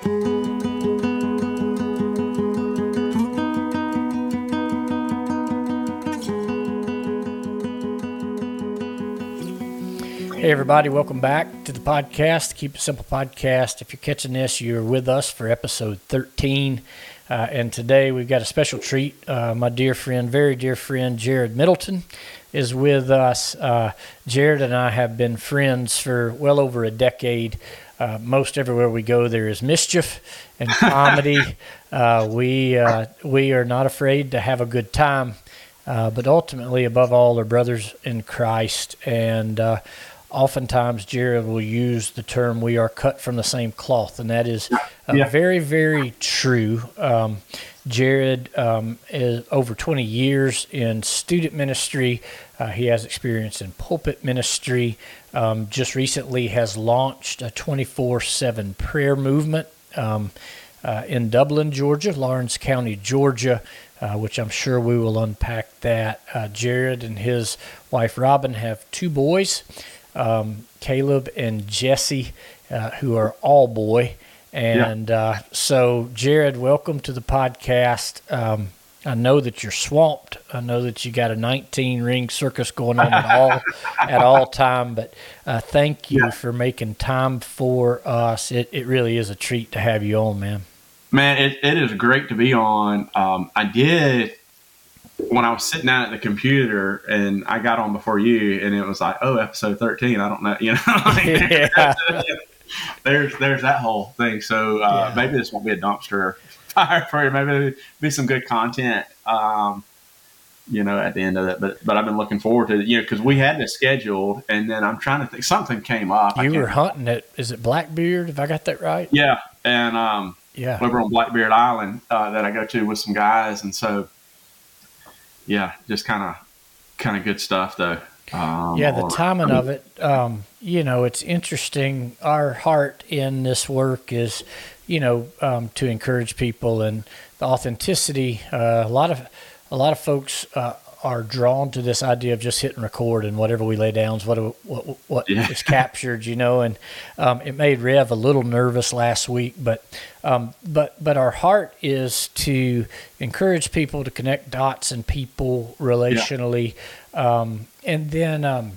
Hey, everybody, welcome back to the podcast, Keep It Simple podcast. If you're catching this, you're with us for episode 13. Uh, and today we've got a special treat. Uh, my dear friend, very dear friend, Jared Middleton is with us. Uh, Jared and I have been friends for well over a decade. Uh, most everywhere we go, there is mischief and comedy. Uh, we uh, we are not afraid to have a good time, but ultimately, above all, are brothers in Christ. And oftentimes Jared will use the term "we are cut from the same cloth," and that is uh, yeah. very, very true. Um, Jared um, is over 20 years in student ministry. Uh, he has experience in pulpit ministry. Um, just recently has launched a 24/7 prayer movement um, uh, in Dublin, Georgia, Laurens County, Georgia. Uh, which I'm sure we will unpack that. Uh, Jared and his wife Robin have two boys um, Caleb and Jesse, uh, who are all boy. And yeah. uh, so, Jared, welcome to the podcast. I know that you're swamped. I know that you got a 19 ring circus going on at all at all time. But uh, thank you yeah. for making time for us. It it really is a treat to have you on, man. Man, it, it is great to be on. Um, I did when I was sitting down at the computer and I got on before you, and it was like, oh, episode thirteen. I don't know, you know. yeah. there's there's that whole thing. So uh, yeah. maybe this won't be a dumpster fire for you. Maybe it'll be some good content. Um, you know, at the end of it, but but I've been looking forward to it, you know, because we had this scheduled, and then I'm trying to think something came up. You were hunting it. Is it Blackbeard? If I got that right? Yeah, and um, yeah, over on Blackbeard Island uh, that I go to with some guys, and so yeah, just kind of kind of good stuff though. Um, yeah, the timing of it. Um, you know, it's interesting. Our heart in this work is, you know, um, to encourage people and the authenticity. Uh, a lot of a lot of folks uh, are drawn to this idea of just hitting record and whatever we lay down is what what what yeah. is captured, you know. And um, it made Rev a little nervous last week, but um, but but our heart is to encourage people to connect dots and people relationally. Um, and then um,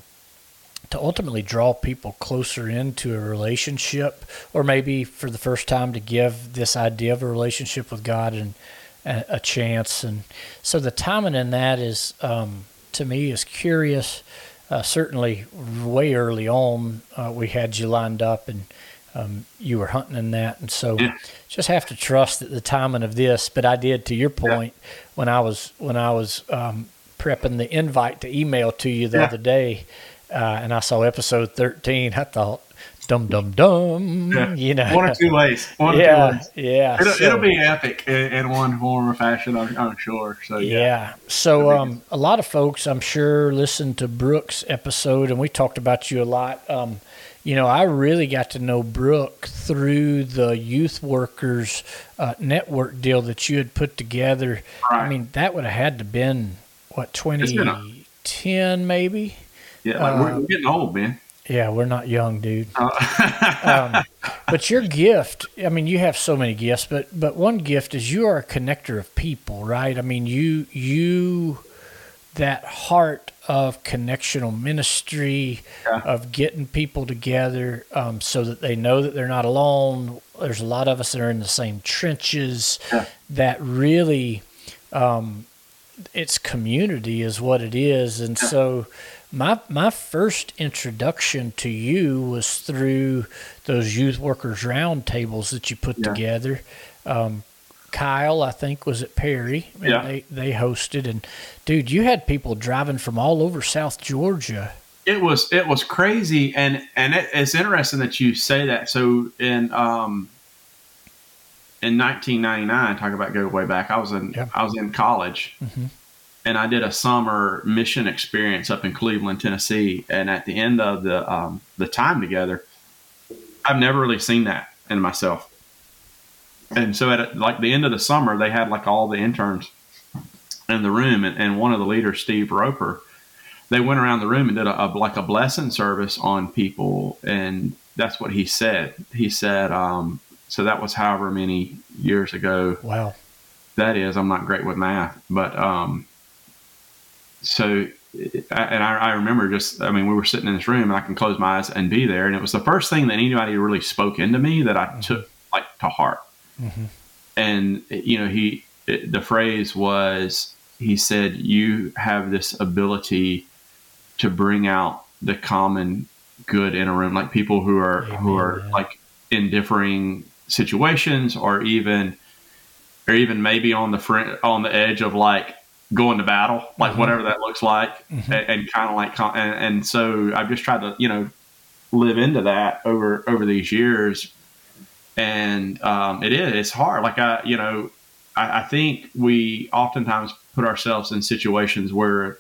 to ultimately draw people closer into a relationship, or maybe for the first time to give this idea of a relationship with God and a, a chance. And so the timing in that is, um, to me, is curious. Uh, certainly, way early on, uh, we had you lined up, and um, you were hunting in that, and so yeah. just have to trust that the timing of this. But I did, to your point, yeah. when I was when I was um, prepping the invite to email to you the yeah. other day, uh, and I saw episode thirteen. I thought, dum dum dum. Yeah. You know, one or two ways. One yeah, or two ways. Yeah, it'll, so, it'll be epic in, in, one form or fashion. I'm, I'm sure. So yeah. yeah. So um, a lot of folks, I'm sure, listened to Brooke's episode, and we talked about you a lot. Um, you know, I really got to know Brooke through the youth workers uh, network deal that you had put together. Right. I mean, that would have had to been what 2010 maybe. Yeah, like uh, we're, we're getting old, man. Yeah, we're not young, dude. Uh. um, but your gift, I mean, you have so many gifts, but but one gift is you are a connector of people, right? I mean, you you that heart of connectional ministry, yeah. of getting people together um, so that they know that they're not alone. There's a lot of us that are in the same trenches. Yeah. That really, um, it's community is what it is, and so my my first introduction to you was through those youth workers roundtables that you put yeah. together. Um, Kyle, I think, was at Perry. yeah. They, they hosted. And, dude, you had people driving from all over South Georgia. It was it was crazy, and and it, it's interesting that you say that. So in um in 1999, talk about go way back. I was in yeah. I was in college, mm-hmm and I did a summer mission experience up in Cleveland, Tennessee. And at the end of the um, the time together, I've never really seen that in myself. And so at like the end of the summer, they had like all the interns in the room, and, and one of the leaders, Steve Roper, they went around the room and did a, a, like a blessing service on people, and that's what he said. He said, um, So that was however many years ago. Wow. That is, I'm not great with math, but um, so and I, I, remember just, I mean, we were sitting in this room and I can close my eyes and be there. And it was the first thing that anybody really spoke into me that I mm-hmm. took like to heart. Mm-hmm. And, you know, he, it, the phrase was, he said, you have this ability to bring out the common good in a room, like people who are, Amen, who are yeah. like in differing situations or even, or even maybe on the front, on the edge of like, going to battle, like mm-hmm. whatever that looks like, mm-hmm. and, and kind of like, and, and so I've just tried to, you know, live into that over over these years, and um, it is it's hard. Like I, you know, I, I think we oftentimes put ourselves in situations where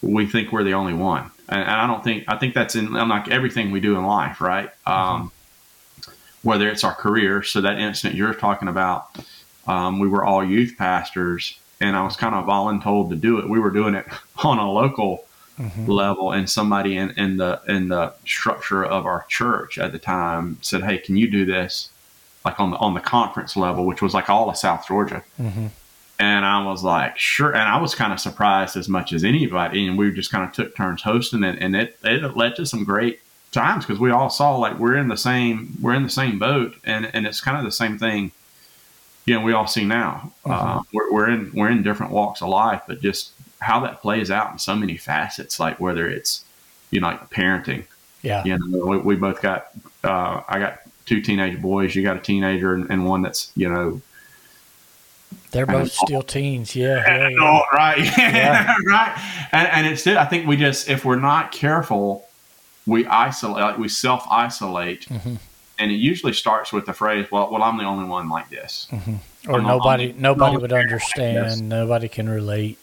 we think we're the only one, and, and I don't think I think that's in like everything we do in life, right? Mm-hmm. Um, whether it's our career, so that incident you're talking about, um, we were all youth pastors and I was kind of voluntold to do it. We were doing it on a local mm-hmm. level, and somebody in, in the in the structure of our church at the time said, "Hey, can you do this?" Like on the on the conference level, which was like all of South Georgia. Mm-hmm. And I was like, sure. And I was kind of surprised as much as anybody. And we just kind of took turns hosting it, and it it led to some great times because we all saw like we're in the same we're in the same boat, and and it's kind of the same thing you know we all see now. Uh-huh. Uh, we're, we're in we're in different walks of life, but just how that plays out in so many facets, like whether it's you know like parenting. Yeah, you know we, we both got. Uh, I got two teenage boys. You got a teenager and, and one that's you know. They're both still teens, yeah. yeah, yeah. right, yeah. right. And, and it's I think we just if we're not careful, we isolate, like we self isolate. Mm-hmm and it usually starts with the phrase, "Well, well, I'm the only one like this," mm-hmm. or I'm nobody, nobody would understand, like nobody can relate.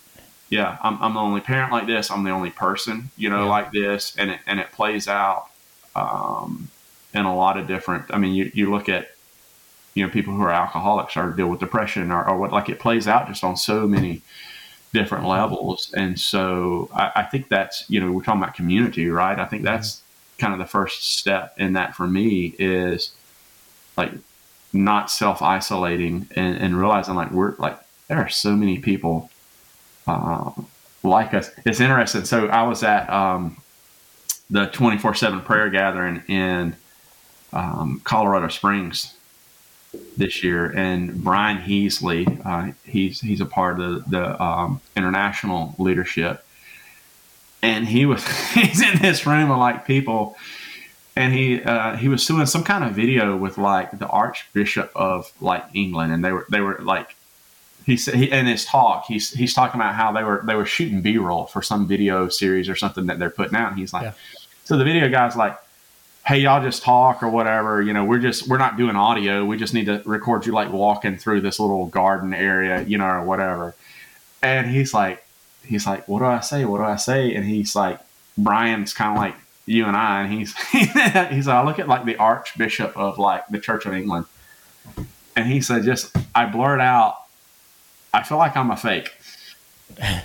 Yeah, I'm, I'm the only parent like this. I'm the only person, you know, yeah. like this, and it and it plays out um, in a lot of different. I mean, you you look at you know people who are alcoholics or deal with depression or, or what like it plays out just on so many different levels, and so I, I think that's you know we're talking about community, right? I think that's kind of the first step in that for me is like not self isolating and, and, realizing like we're like there are so many people uh, like us. It's interesting. So I was at um, the twenty four seven prayer gathering in um, Colorado Springs this year, and Brian Heasley, uh, he's he's a part of the, the um, international leadership. And he was he's in this room of like people. And he uh, he was doing some kind of video with like the archbishop of like england. And they were they were like he said he, in his talk he's he's talking about how they were they were shooting b-roll for some video series or something that they're putting out. And he's like yeah. so the video guy's like hey y'all just talk or whatever you know we're just we're not doing audio we just need to record you like walking through this little garden area you know or whatever and he's like he's like, "What do I say? What do I say?" And he's like, Brian's kind of like you and I, and he's he's like, I look at like the Archbishop of like the Church of England, and he said, just I blurt out, I feel like I'm a fake.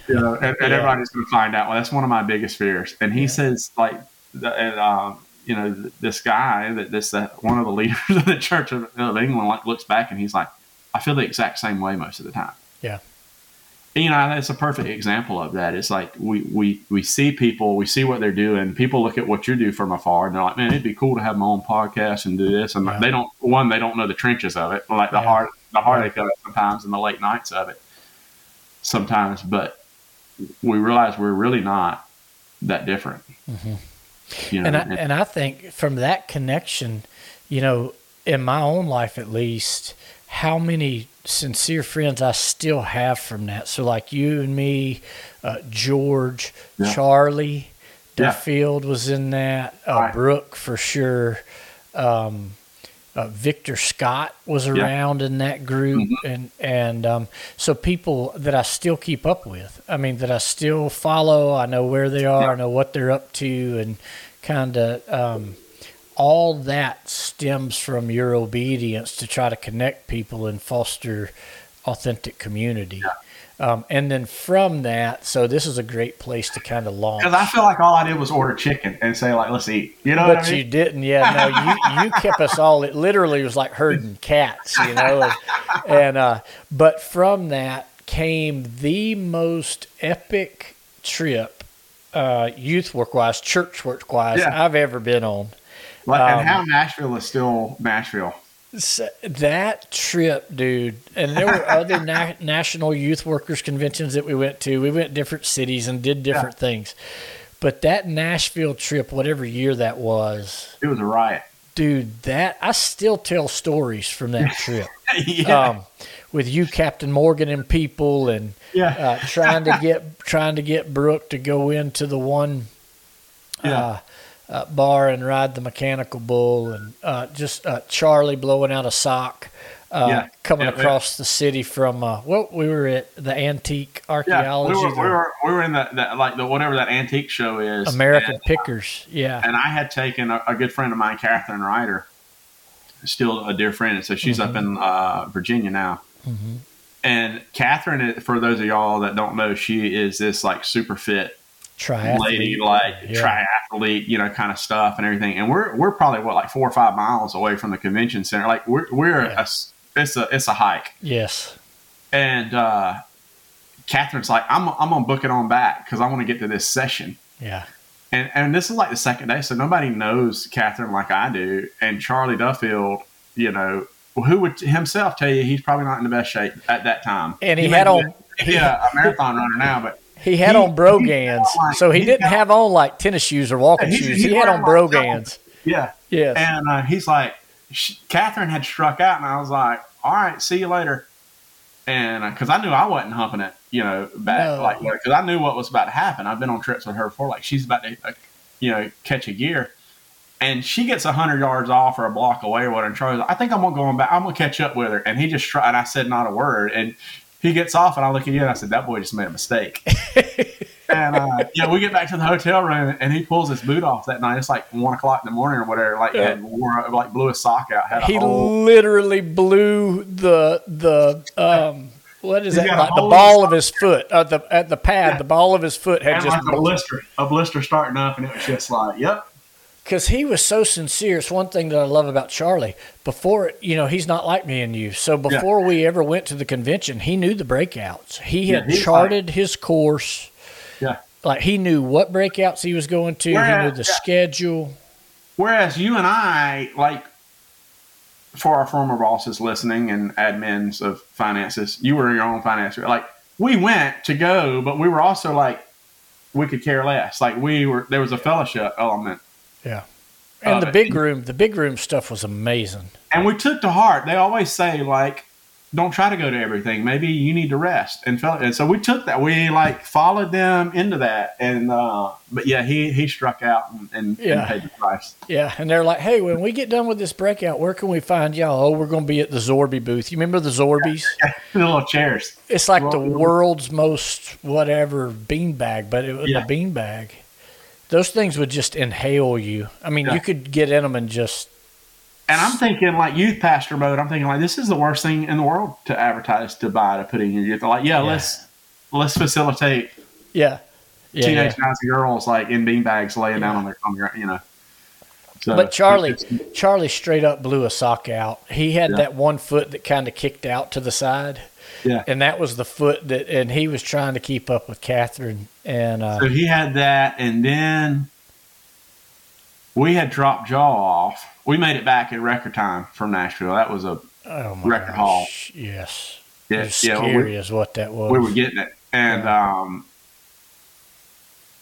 You know, and, and yeah. everybody's going to find out. Well, that's one of my biggest fears. And he yeah. says, like, and, um, you know, this guy that this uh, one of the leaders of the Church of, of England like looks back and he's like, I feel the exact same way most of the time. Yeah you know that's a perfect example of that it's like we we we see people we see what they're doing people look at what you do from afar and they're like man it'd be cool to have my own podcast and do this and yeah. they don't one they don't know the trenches of it like the yeah. heart the heartache of it sometimes and the late nights of it sometimes but we realize we're really not that different mm-hmm. You know, and I, and, and I think from that connection you know in my own life at least how many sincere friends I still have from that. So like you and me, uh, George, yeah. Charlie, Duffield yeah. was in that. Uh, right. Brooke for sure. Um, uh, Victor Scott was around yeah. in that group, mm-hmm. and and um, so people that I still keep up with. I mean, that I still follow. I know where they are. I know what they're up to, and kind of um, all that stems from your obedience to try to connect people and foster authentic community. Um, and then from that, so this is a great place to kind of launch. Because I feel like all I did was order chicken and say like, "Let's eat." You know, but I mean? you didn't. Yeah, no, you you kept us all. It literally was like herding cats, you know. And, and uh, but from that came the most epic trip, uh, youth work wise, church work wise, yeah. I've ever been on. Like, um, and how Nashville is still Nashville. So that trip, dude, and there were other na- national youth workers conventions that we went to. We went different cities and did different yeah. things. But that Nashville trip, whatever year that was, it was a riot, dude. That I still tell stories from that trip. yeah. Um, with you, Captain Morgan, and people, and yeah. uh, trying to get trying to get Brooke to go into the one. Yeah. Uh, uh, bar and ride the mechanical bull, and uh, just uh, Charlie blowing out a sock. Uh, yeah. coming yeah, across yeah. the city from uh, well, we were at the antique archaeology. Yeah, we were, we were, we were in the, the, like the whatever that antique show is. American and, Pickers, yeah. And I had taken a, a, good friend of mine, Catherine Ryder, still a dear friend, and so she's mm-hmm. up in uh, Virginia now. Mm-hmm. And Catherine, for those of y'all that don't know, she is this like super fit triathlete. lady, like yeah. triathlete, you know, kind of stuff and everything. And we're we're probably what like four or five miles away from the convention center. Like we're we're yeah. a, it's a it's a hike. Yes. And uh, Catherine's like, I'm I'm gonna book it on back because I want to get to this session. Yeah. And and this is like the second day, so nobody knows Catherine like I do. And Charlie Duffield, you know, who would himself tell you he's probably not in the best shape at that time. And he, he had on. Yeah, a marathon runner now, but he had he, on brogans, so he didn't got, have on like tennis shoes or walking shoes. He had on brogans. Yeah, yeah. And uh, he's like, Catherine had struck out, and I was like, "All right, see you later." And because uh, I knew I wasn't humping it, you know, back no. like because I knew what was about to happen. I've been on trips with her before, like she's about to, uh, you know, catch a gear, and she gets hundred yards off or a block away or whatever. And Charlie's, like, I think I'm gonna go back. I'm gonna catch up with her, and he just tried. And I said not a word, and he gets off, and I look at you and I said, "That boy just made a mistake." and uh, yeah, we get back to the hotel room, and he pulls his boot off that night. It's like one o'clock in the morning or whatever. Like, yeah. wore, like blew his sock out. Had he literally blew the the um, what is that? Like the ball of his foot, uh, the at the pad, yeah. the ball of his foot had and just like a blister, a blister starting up, and it was just like, yep, because he was so sincere. It's one thing that I love about Charlie. Before, you know, he's not like me and you. So before yeah. we ever went to the convention, he knew the breakouts. He had yeah, charted his course. Yeah. Like he knew what breakouts he was going to. Whereas, he knew the yeah. schedule. Whereas you and I, like, for our former bosses listening and admins of finances, you were your own financer. Like, we went to go, but we were also like, we could care less. Like, we were, there was a fellowship element yeah. And the big room, the big room stuff was amazing. And we took to heart. They always say like, don't try to go to everything. Maybe you need to rest. And, felt, and so we took that. We like followed them into that. And uh, but yeah, he he struck out and, and, yeah. and paid the price. Yeah, and they're like, hey, when we get done with this breakout, where can we find y'all? Oh, we're going to be at the Zorby booth. You remember the Zorbies? Yeah, the little chairs. It's like the world's most whatever beanbag, but it was yeah. a beanbag. Those things would just inhale you. I mean, yeah. you could get in them and just. And I'm thinking like youth pastor mode. I'm thinking like this is the worst thing in the world to advertise to buy to put in your youth. Like, yeah, yeah. let's let's facilitate. Yeah. yeah teenage guys and girls like in beanbags laying down on their on their you know. So, but Charlie, Charlie straight up blew a sock out. He had that one foot that kind of kicked out to the side. Yeah. And that was the foot that, and he was trying to keep up with Catherine. And uh, so he had that, and then we had dropped jaw off. We made it back in record time from Nashville. That was a oh record gosh. haul. Yes. Yeah, yeah, scary we, is what that was. We were getting it, and yeah. um,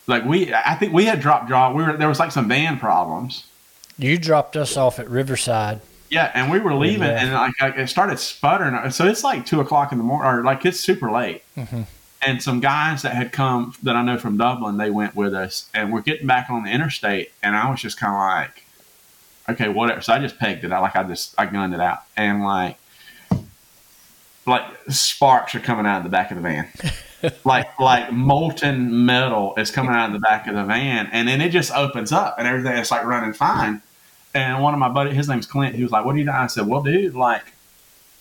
like we, I think we had dropped jaw. We were there was like some van problems. You dropped us off at Riverside. Yeah, and we were leaving, yeah. and like it started sputtering. So it's like two o'clock in the morning, or like it's super late. Mm-hmm. And some guys that had come that I know from Dublin, they went with us, and we're getting back on the interstate, and I was just kind of like, okay, whatever. So I just pegged it. I like I just I gunned it out, and like like sparks are coming out of the back of the van. like like molten metal is coming out of the back of the van, and then it just opens up, and everything is like running fine. And one of my buddies, his name's Clint, he was like, "What are you doing?" I said, "Well, dude, like,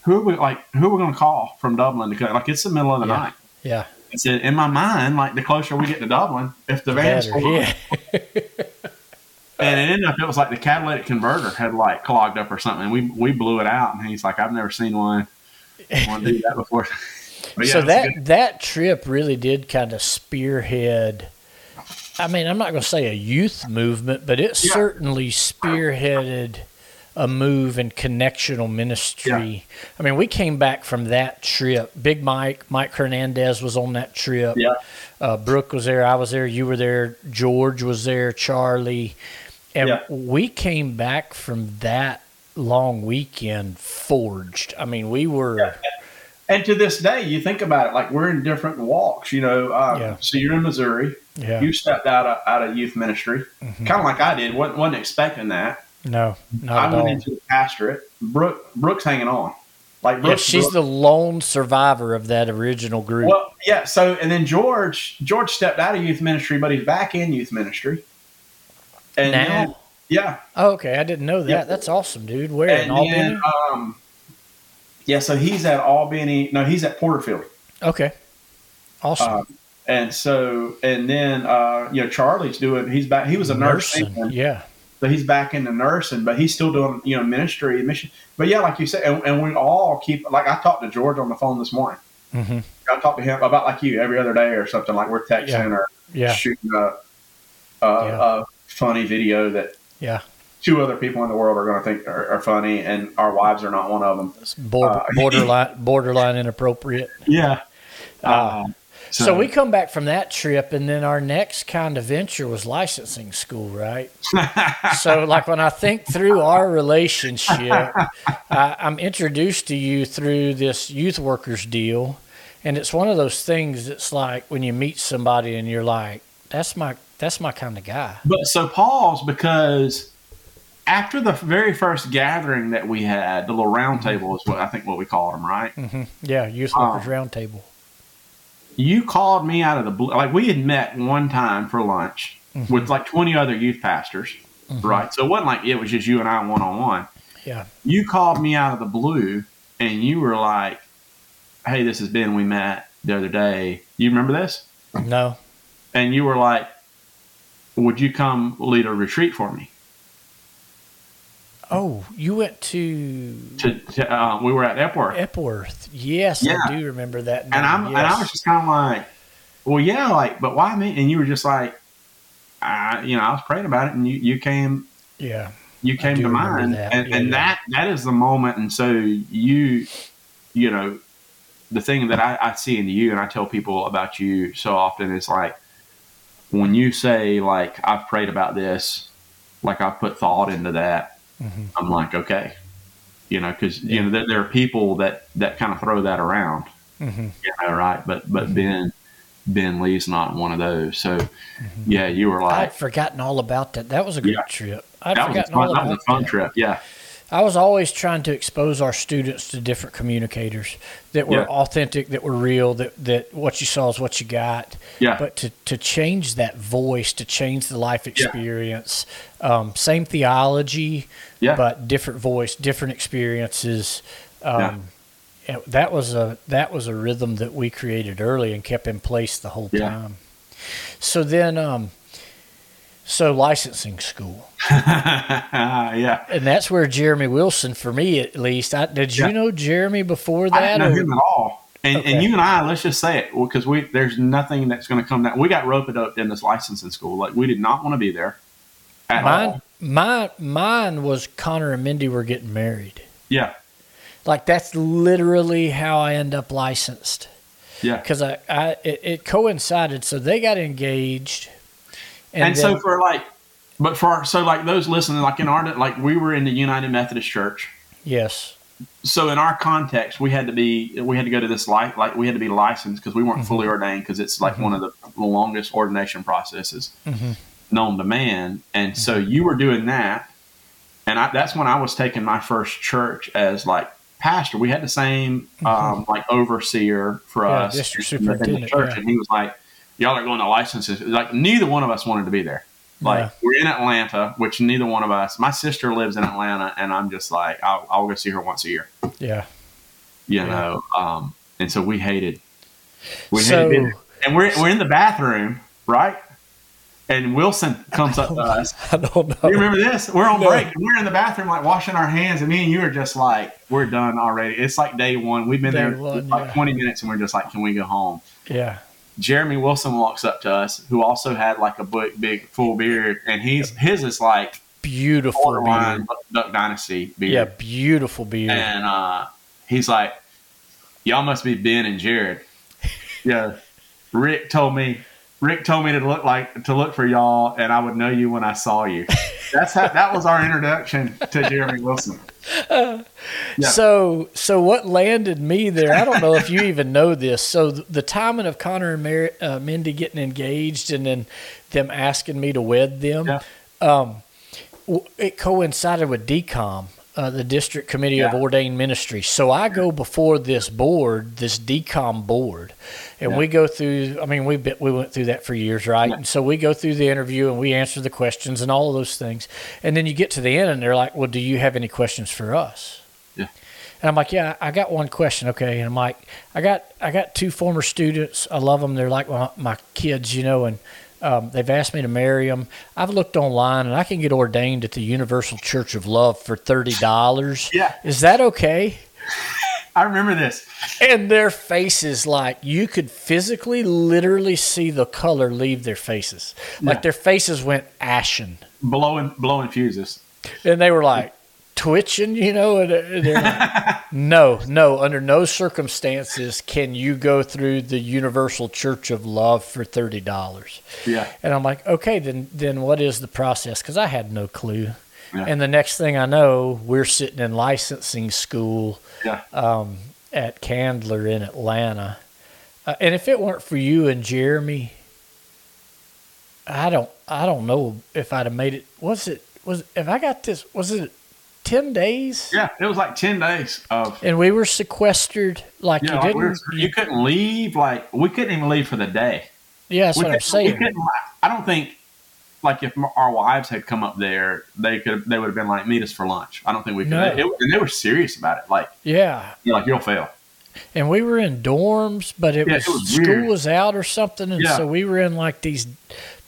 who are we like? Who are we going to call from Dublin to come? Like, it's the middle of the yeah. night. Yeah. I said, in my mind, like the closer we get to Dublin, if the van's yeah. and it ended up it was like the catalytic converter had like clogged up or something. And we we blew it out, and he's like, I've never seen one one do that before. yeah, so that good- that trip really did kind of spearhead. I mean, I'm not going to say a youth movement, but it yeah. certainly spearheaded a move in connectional ministry. Yeah. I mean, we came back from that trip. Big Mike, Mike Hernandez was on that trip. Yeah. Uh, Brooke was there. I was there. You were there. George was there. Charlie. And yeah. we came back from that long weekend forged. I mean, we were. Yeah. And to this day, you think about it, like we're in different walks. You know, um, yeah. so you're in Missouri. Yeah. You stepped out of, out of youth ministry, mm-hmm. kind of like I did. wasn't, wasn't expecting that. No, I went into the pastorate. Brooke, Brooke's hanging on. Like Brooke, yeah, she's Brooke. the lone survivor of that original group. Well, yeah. So and then George, George stepped out of youth ministry, but he's back in youth ministry. And now, then, yeah. Oh, okay, I didn't know that. Yeah. That's awesome, dude. Where and in Albany? Then, um, yeah, so he's at Albany. No, he's at Porterfield. Okay, awesome. Uh, and so, and then uh, you know, Charlie's doing. He's back. He was a nurse. Yeah. So he's back into nursing, but he's still doing you know ministry mission. But yeah, like you said, and, and we all keep like I talked to George on the phone this morning. Mm-hmm. I talked to him about like you every other day or something. Like we're texting yeah. or yeah. shooting a, a, yeah. a, funny video that yeah two other people in the world are going to think are, are, funny, and our wives are not one of them. Border, uh, borderline borderline inappropriate. Yeah. Uh, um, so, so, we come back from that trip, and then our next kind of venture was licensing school, right? so, like when I think through our relationship, I, I'm introduced to you through this youth workers deal, and it's one of those things. It's like when you meet somebody and you're like, "That's my that's my kind of guy." But so pause because after the very first gathering that we had, the little round table is what I think what we called them, right? Mm-hmm. Yeah, youth workers um, round table you called me out of the blue. Like we had met one time for lunch mm-hmm. with like 20 other youth pastors, mm-hmm. right? So it wasn't like it was just you and I one on one. Yeah. You called me out of the blue and you were like, hey, this has been, we met the other day. You remember this? No. And you were like, would you come lead a retreat for me? Oh, you went to. to, to uh, we were at Epworth. Epworth, yes, yeah. I do remember that. And I'm yes. and I was just kind of like, well, yeah, like, but why me? And you were just like, I, you know, I was praying about it, and you you came, yeah, you came to mind, that. and yeah, and yeah. that that is the moment, and so you, you know, the thing that I, I see in you, and I tell people about you so often is like when you say like I've prayed about this, like I've put thought into that mm-hmm. I'm like, okay, you know, because yeah. you know there, there, are people that that kind of throw that around, mm-hmm. you know, right? But but mm-hmm. Ben Ben Lee's not one of those. So mm-hmm. yeah, you were like, I'd forgotten all about that. That was a good yeah. trip. I'd that forgotten was fun, all about that. was a fun that. trip. Yeah. I was always trying to expose our students to different communicators that were yeah. authentic, that were real, that, that what you saw is what you got. Yeah. But to, to change that voice, to change the life experience, yeah. um, same theology, yeah. but different voice, different experiences. Um, yeah. That was a that was a rhythm that we created early and kept in place the whole time. So then, um, so licensing school. yeah. And that's where Jeremy Wilson, for me at least, I, did you yeah. know Jeremy before that? I didn't know or? him at all. And, okay. and you and I, let's just say it, because we there's nothing that's going to come down. We got roped up in this licensing school. Like we did not want to be there. At mine, all. Mine, mine was Connor and Mindy were getting married. Yeah. Like that's literally how I end up licensed. Yeah. Because I, I it, it coincided. So they got engaged and, and then, so for like, but for so like those listening, like in our like we were in the United Methodist Church. Yes. So in our context, we had to be we had to go to this like like we had to be licensed because we weren't mm-hmm. fully ordained because it's like mm-hmm. one of the, the, longest ordination processes mm-hmm. Known to man. And so mm-hmm. you were doing that, and I, that's when I was taking my first church as like pastor. We had the same mm-hmm. um, like overseer for yeah, us in the, church, yeah. and he was like y'all are going to licenses. Like neither one of us wanted to be there. Like yeah. we're in Atlanta, which neither one of us. My sister lives in Atlanta, and I'm just like I'll, I'll go see her once a year. Yeah, you know. Um, and so we hated We so, and we're we're in the bathroom, right? And Wilson comes up to us. I don't know. You remember this? We're on no. break. We're in the bathroom, like washing our hands, and me and you are just like, we're done already. It's like day one. We've been day there one, like yeah. 20 minutes, and we're just like, can we go home? Yeah. Jeremy Wilson walks up to us, who also had like a big, big full beard, and he's his is like beautiful beard. Duck Dynasty beard. Yeah, beautiful beard. And uh, he's like, "Y'all must be Ben and Jared." yeah, Rick told me. Rick told me to look like to look for y'all, and I would know you when I saw you. That's how that was our introduction to Jeremy Wilson. Uh, yeah. So, so what landed me there? I don't know if you even know this. So, the timing of Connor and Mary, uh, Mindy getting engaged, and then them asking me to wed them, yeah. um, it coincided with DCOM uh, the District Committee yeah. of Ordained Ministry. So I go before this board, this DCOM board, and yeah. we go through. I mean, we we went through that for years, right? Yeah. And so we go through the interview and we answer the questions and all of those things. And then you get to the end, and they're like, "Well, do you have any questions for us?" Yeah. And I'm like, "Yeah, I got one question." Okay, and I'm like, "I got I got two former students. I love them. They're like my, my kids, you know, and." Um, they've asked me to marry them. I've looked online and I can get ordained at the Universal Church of Love for thirty dollars. Yeah, is that okay? I remember this. And their faces, like you could physically, literally see the color leave their faces. Like yeah. their faces went ashen, blowing, blowing fuses. And they were like, twitching, you know, and uh, they're like, no, no, under no circumstances can you go through the Universal Church of Love for thirty dollars. Yeah, and I'm like, okay, then then what is the process? Because I had no clue. Yeah. And the next thing I know, we're sitting in licensing school yeah. um, at Candler in Atlanta. Uh, and if it weren't for you and Jeremy, I don't I don't know if I'd have made it. Was it was if I got this? Was it 10 days? Yeah, it was like 10 days of. And we were sequestered like yeah, you didn't. Like we you couldn't leave. Like, we couldn't even leave for the day. Yeah, that's we what I'm saying. I don't think, like, if our wives had come up there, they could they would have been like, meet us for lunch. I don't think we could. No. It, and they were serious about it. Like, yeah. You're like, you'll fail. And we were in dorms, but it, yeah, was, it was, school was out or something. And yeah. so we were in like these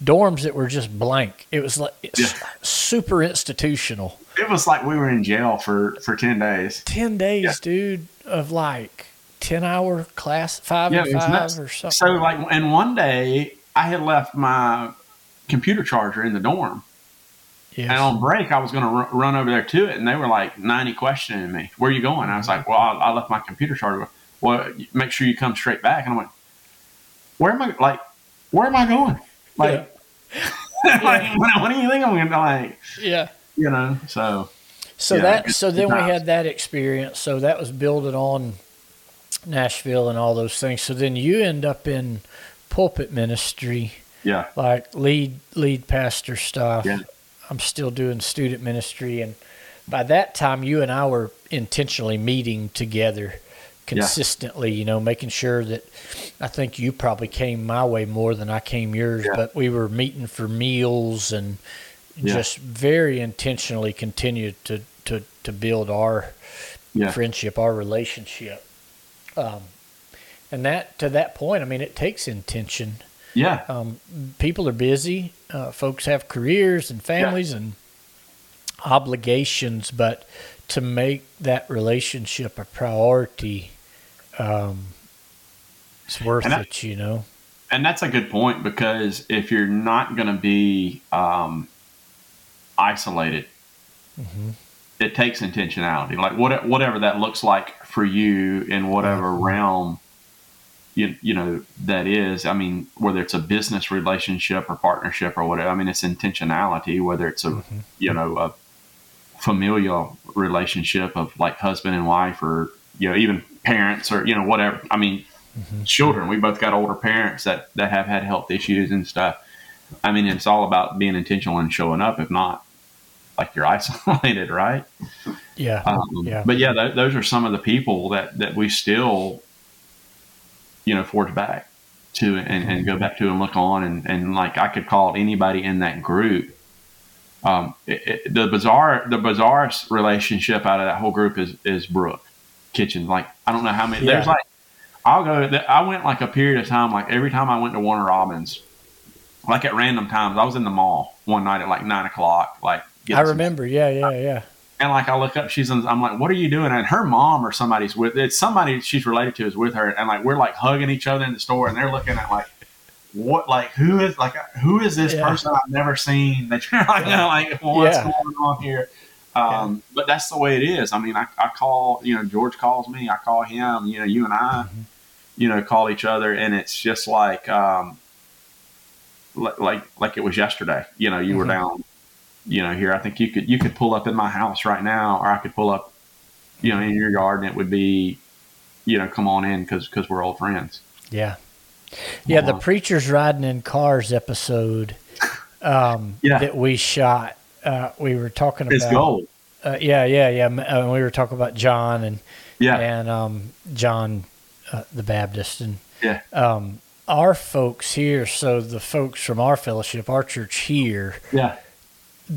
dorms that were just blank. It was like yeah. super institutional it was like we were in jail for for 10 days 10 days dude of like 10 hour class five yeah, and five or something so like and one day i had left my computer charger in the dorm yes. and on break i was going to r- run over there to it and they were like 90 questioning me where are you going i was like well i, I left my computer charger well make sure you come straight back and i'm like where am i like where am i going like yeah. like what, what do you think i'm going to like yeah you know, so. So yeah, that so then we had that experience. So that was building on Nashville and all those things. So then you end up in pulpit ministry. Yeah. Like lead lead pastor stuff. Yeah. I'm still doing student ministry and by that time you and I were intentionally meeting together consistently, yeah. you know, making sure that I think you probably came my way more than I came yours, yeah. but we were meeting for meals and yeah. just very intentionally continued to to to build our friendship, our relationship. Um, and that to that point, I mean, it takes intention. Yeah. Um, people are busy. Uh, folks have careers and families yeah. and obligations, but to make that relationship a priority, um, it's worth that, it, you know. And that's a good point because if you're not going to be um, isolated. Mm-hmm. It takes intentionality, like what, whatever that looks like for you in whatever mm-hmm. realm you, you know that is. I mean, whether it's a business relationship or partnership or whatever. I mean, it's intentionality. Whether it's a mm-hmm. you know a familial relationship of like husband and wife, or you know even parents or you know whatever. I mean, mm-hmm. children. We both got older parents that that have had health issues and stuff. I mean, it's all about being intentional and showing up. If not, like you're isolated, right? Yeah. Um, yeah. But yeah, th- those are some of the people that, that we still, you know, forge back to and, and go back to and look on. And, and like I could call anybody in that group. Um, it, it, the bizarre, the bizarrest relationship out of that whole group is, is Brooke Kitchen. Like, I don't know how many, yeah. there's like, I'll go. I went like a period of time, like every time I went to Warner Robins, like at random times. I was in the mall one night at like nine o'clock. Like I remember, yeah, yeah, yeah. And like I look up, she's in, I'm like, what are you doing? And her mom or somebody's with it's somebody she's related to is with her, and like we're like hugging each other in the store, and they're looking at like what like who is like who is this yeah. person I've never seen that you're like, yeah. like what's yeah. going on here? Um, but that's the way it is. I mean, I, I, call you know George calls me, I call him. You know, you and I, mm-hmm. you know, call each other, and it's just like um, like like it was yesterday. You know, you mm-hmm. were down, you know, here. I think you could you could pull up in my house right now, or I could pull up, you know, in your yard, and it would be, you know, come on in because because we're old friends. Yeah, yeah. The preachers riding in cars episode um, yeah. that we shot. Uh, we were talking about. It's gold. Uh, yeah, yeah, yeah. Uh, we were talking about John and yeah, and um, John uh, the Baptist and yeah. Um, our folks here, so the folks from our fellowship, our church here, yeah,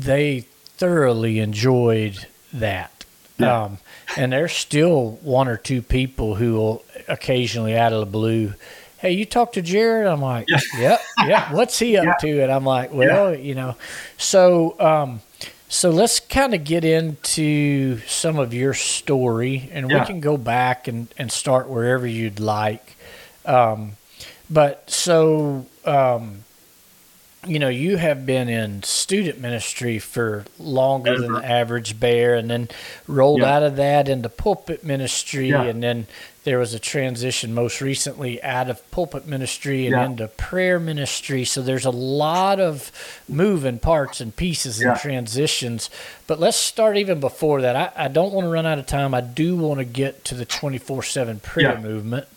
they thoroughly enjoyed that. Yeah. Um, and there's still one or two people who will occasionally, out of the blue, hey, you talk to Jared? I'm like, yeah, yep, yeah. What's he up yeah. to? And I'm like, well, yeah. you know, so um, so let's kind of get into some of your story, and we can go back and and start wherever you'd like. Um, but so, um, you know, you have been in student ministry for longer Ever. than the average bear, and then rolled yeah. out of that into pulpit ministry, yeah. and then there was a transition most recently out of pulpit ministry and yeah. into prayer ministry. So there's a lot of moving parts and pieces and transitions. But let's start even before that. I, I don't want to run out of time. I do want to get to the 24 7 prayer movement.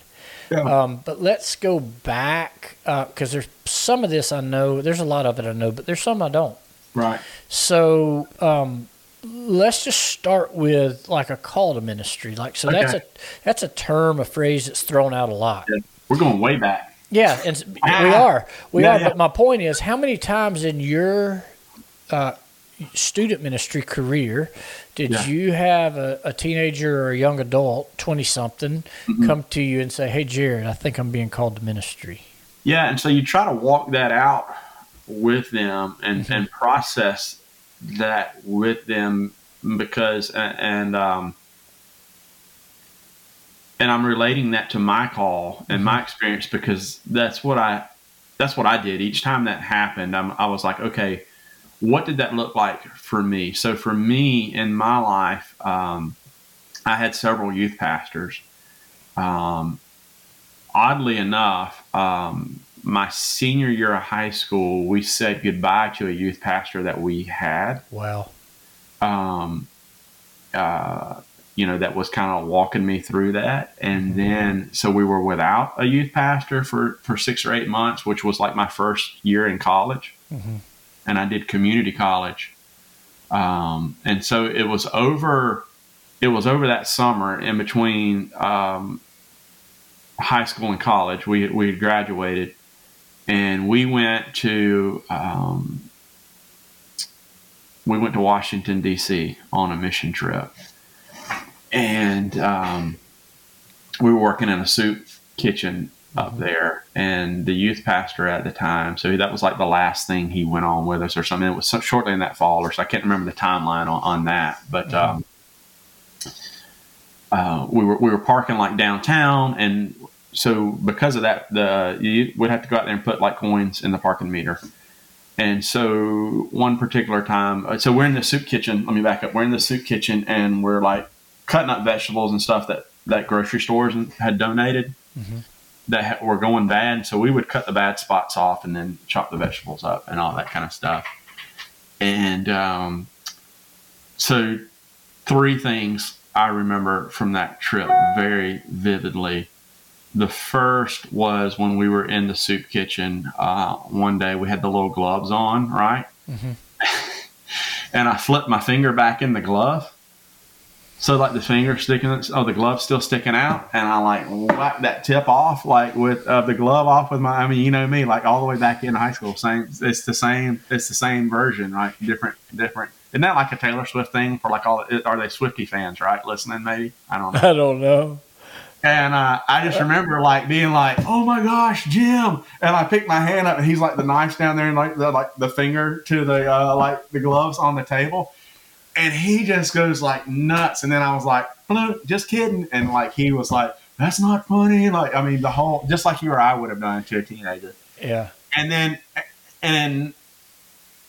Yeah. Um, but let's go back because uh, there's some of this I know. There's a lot of it I know, but there's some I don't. Right. So um, let's just start with like a call to ministry. Like so, okay. that's a that's a term, a phrase that's thrown out a lot. Yeah. We're going way back. Yeah, and we are, we yeah, are. But my point is, how many times in your uh, student ministry career did yeah. you have a, a, teenager or a young adult, 20 something, mm-hmm. come to you and say, Hey, Jared, I think I'm being called to ministry? Yeah. And so you try to walk that out with them and, mm-hmm. and process that with them because, and, um, and I'm relating that to my call and mm-hmm. my experience because that's what I, that's what I did each time that happened. I'm, I was like, okay, what did that look like for me? So for me in my life, um, I had several youth pastors. Um, oddly enough, um, my senior year of high school, we said goodbye to a youth pastor that we had. Wow. Um, uh, you know, that was kind of walking me through that. And mm-hmm. then, so we were without a youth pastor for, for six or eight months, which was like my first year in college. Mm-hmm and I did community college. Um, and so it was over. It was over that summer in between um, high school and college. We we had graduated, and we went to um, we went to Washington D.C. on a mission trip, and um, we were working in a soup kitchen up mm-hmm. there. And the youth pastor at the time so that was like the last thing he went on with us or something. It was so shortly in that fall or so. I can't remember the timeline on, on that but mm-hmm. um, uh, we were we were parking like downtown. And so because of that the you would have to go out there and put like coins in the parking meter. And so one particular time uh, so we're in the soup kitchen. Let me back up. We're in the soup kitchen and we're like cutting up vegetables and stuff that that grocery stores had donated. Mm-hmm that were going bad. So we would cut the bad spots off and then chop the vegetables up and all that kind of stuff. And um, so, three things I remember from that trip very vividly. The first was when we were in the soup kitchen. Uh, one day we had the little gloves on, right? Mm-hmm. and I flipped my finger back in the glove so like the finger sticking, oh, the glove still sticking out, and I like whack that tip off, like with uh, the glove off with my. I mean, you know me, like all the way back in high school. Same, it's the same, it's the same version, right? Different, different. Isn't that like a Taylor Swift thing for like all? Are they Swifty fans, right? Listening, maybe I don't know. I don't know. And uh, I just remember like being like, "Oh my gosh, Jim!" And I picked my hand up, and he's like the knife down there, and like the like the finger to the uh, like the gloves on the table, and he just goes like nuts. And then I was like, "Just kidding," and like he was like, "That's not funny." Like I mean, the whole just like you or I would have done to a teenager. Yeah. And then, and then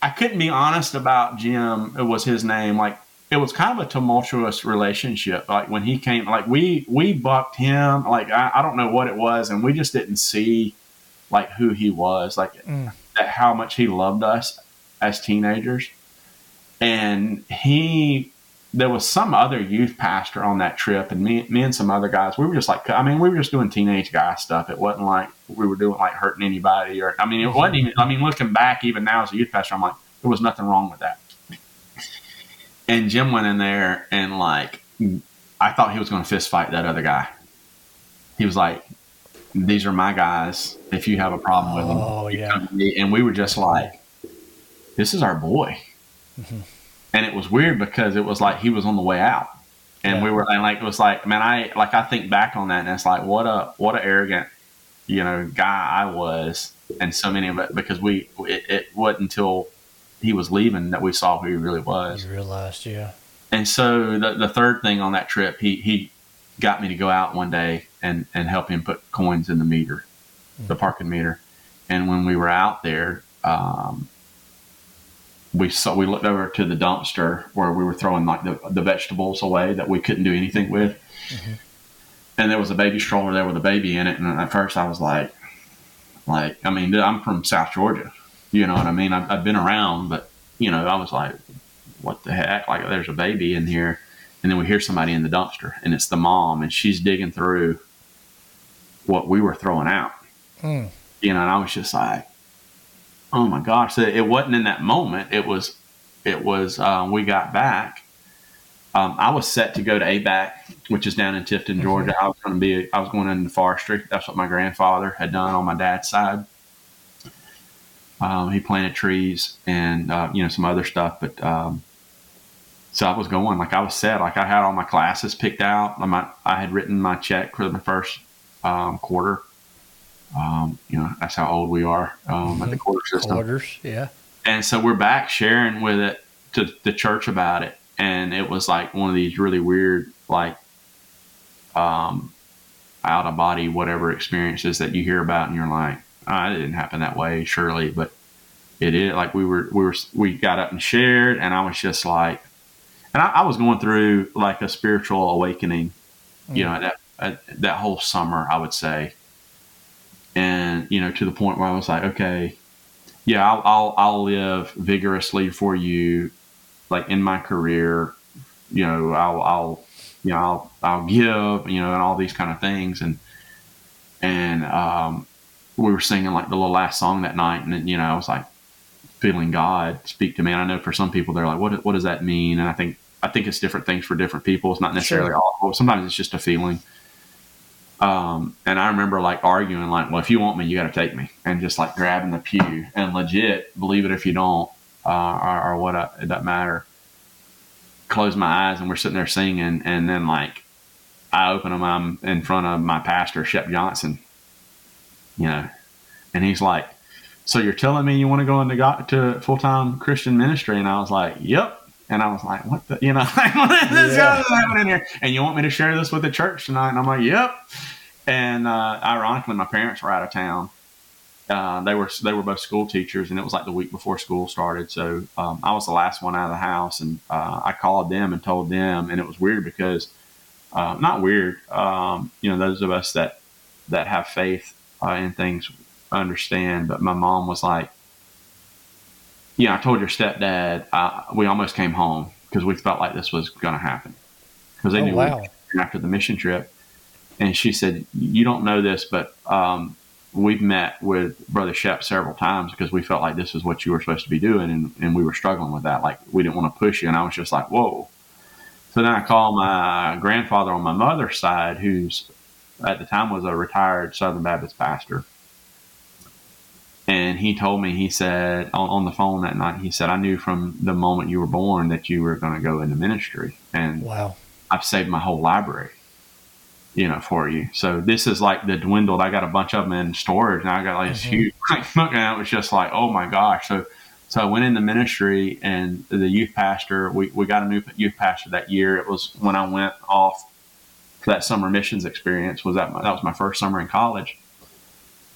I couldn't be honest about Jim. It was his name. Like it was kind of a tumultuous relationship. Like when he came, like we we bucked him. Like I, I don't know what it was, and we just didn't see like who he was, like mm. that how much he loved us as teenagers. And he, there was some other youth pastor on that trip, and me, me and some other guys, we were just like, I mean, we were just doing teenage guy stuff. It wasn't like we were doing like hurting anybody, or I mean, it wasn't even. I mean, looking back, even now as a youth pastor, I'm like, there was nothing wrong with that. And Jim went in there and like I thought he was going to fist fight that other guy. He was like, "These are my guys. If you have a problem with them, oh yeah." And we were just like, "This is our boy." Mm-hmm. And it was weird because it was like he was on the way out, and yeah. we were and like it was like, man, I like I think back on that, and it's like what a what a arrogant, you know, guy I was, and so many of it because we it, it wasn't until he was leaving that we saw who he really was. You realized, yeah. And so the the third thing on that trip, he he got me to go out one day and and help him put coins in the meter, mm-hmm. the parking meter. And when we were out there, um, we saw we looked over to the dumpster where we were throwing like the, the vegetables away that we couldn't do anything with. Mm-hmm. And there was a baby stroller there with a baby in it. And at first I was like, like, I mean, I'm from South Georgia. You know what I mean? I've, I've been around, but you know, I was like, what the heck? Like, there's a baby in here, and then we hear somebody in the dumpster, and it's the mom, and she's digging through what we were throwing out. Mm. You know, and I was just like, oh my gosh! So it wasn't in that moment. It was, it was. Um, we got back. Um, I was set to go to ABAC, which is down in Tifton, mm-hmm. Georgia. Mm-hmm. I was going to be. I was going into forestry. That's what my grandfather had done on my dad's side. Um, he planted trees and uh, you know some other stuff, but um, so I was going like I was set. Like I had all my classes picked out. I, My, I had written my check for the first um, quarter. Um, you know that's how old we are mm-hmm. at the mm-hmm. quarter system. Quarters, yeah. And so we're back sharing with it to the church about it, and it was like one of these really weird like um, out of body whatever experiences that you hear about, and you're like, uh, it didn't happen that way, surely, but it is like we were we were we got up and shared, and I was just like, and I, I was going through like a spiritual awakening, mm. you know, that uh, that whole summer, I would say, and you know, to the point where I was like, okay, yeah, I'll I'll, I'll live vigorously for you, like in my career, you know, I'll I'll you know I'll I'll give, you know, and all these kind of things, and and um, we were singing like the little last song that night, and you know, I was like feeling God speak to me. And I know for some people, they're like, "What what does that mean?" And I think I think it's different things for different people. It's not necessarily sure. all. Sometimes it's just a feeling. Um, and I remember like arguing, like, "Well, if you want me, you got to take me," and just like grabbing the pew and legit, believe it if you don't, uh, or, or, what, uh, it doesn't matter. Close my eyes, and we're sitting there singing, and then like I open them, I'm in front of my pastor, Shep Johnson, you know, and he's like, "So you're telling me you want to go into God, to full time Christian ministry?" And I was like, "Yep." And I was like, "What the, you know, what is this yeah. happening here?" And you want me to share this with the church tonight? And I'm like, "Yep." And uh, ironically, my parents were out of town. Uh, they were they were both school teachers, and it was like the week before school started. So um, I was the last one out of the house, and uh, I called them and told them, and it was weird because uh, not weird. Um, you know, those of us that that have faith uh, in things understand. But my mom was like, "Yeah, I told your stepdad. Uh, we almost came home because we felt like this was going to happen because they oh, knew wow. after the mission trip." And she said, "You don't know this, but um, we've met with Brother Shep several times because we felt like this is what you were supposed to be doing, and, and we were struggling with that. Like we didn't want to push you, and I was just like, whoa." So then I called my grandfather on my mother's side, who's at the time was a retired Southern Baptist pastor. And he told me, he said on, on the phone that night, he said, I knew from the moment you were born that you were going to go into ministry. And wow, I've saved my whole library. You know, for you. So this is like the dwindled. I got a bunch of them in storage, and I got like this mm-hmm. huge book, and it was just like, oh my gosh. So so I went in the ministry, and the youth pastor. We we got a new youth pastor that year. It was when I went off for that summer missions experience. Was that my, that was my first summer in college.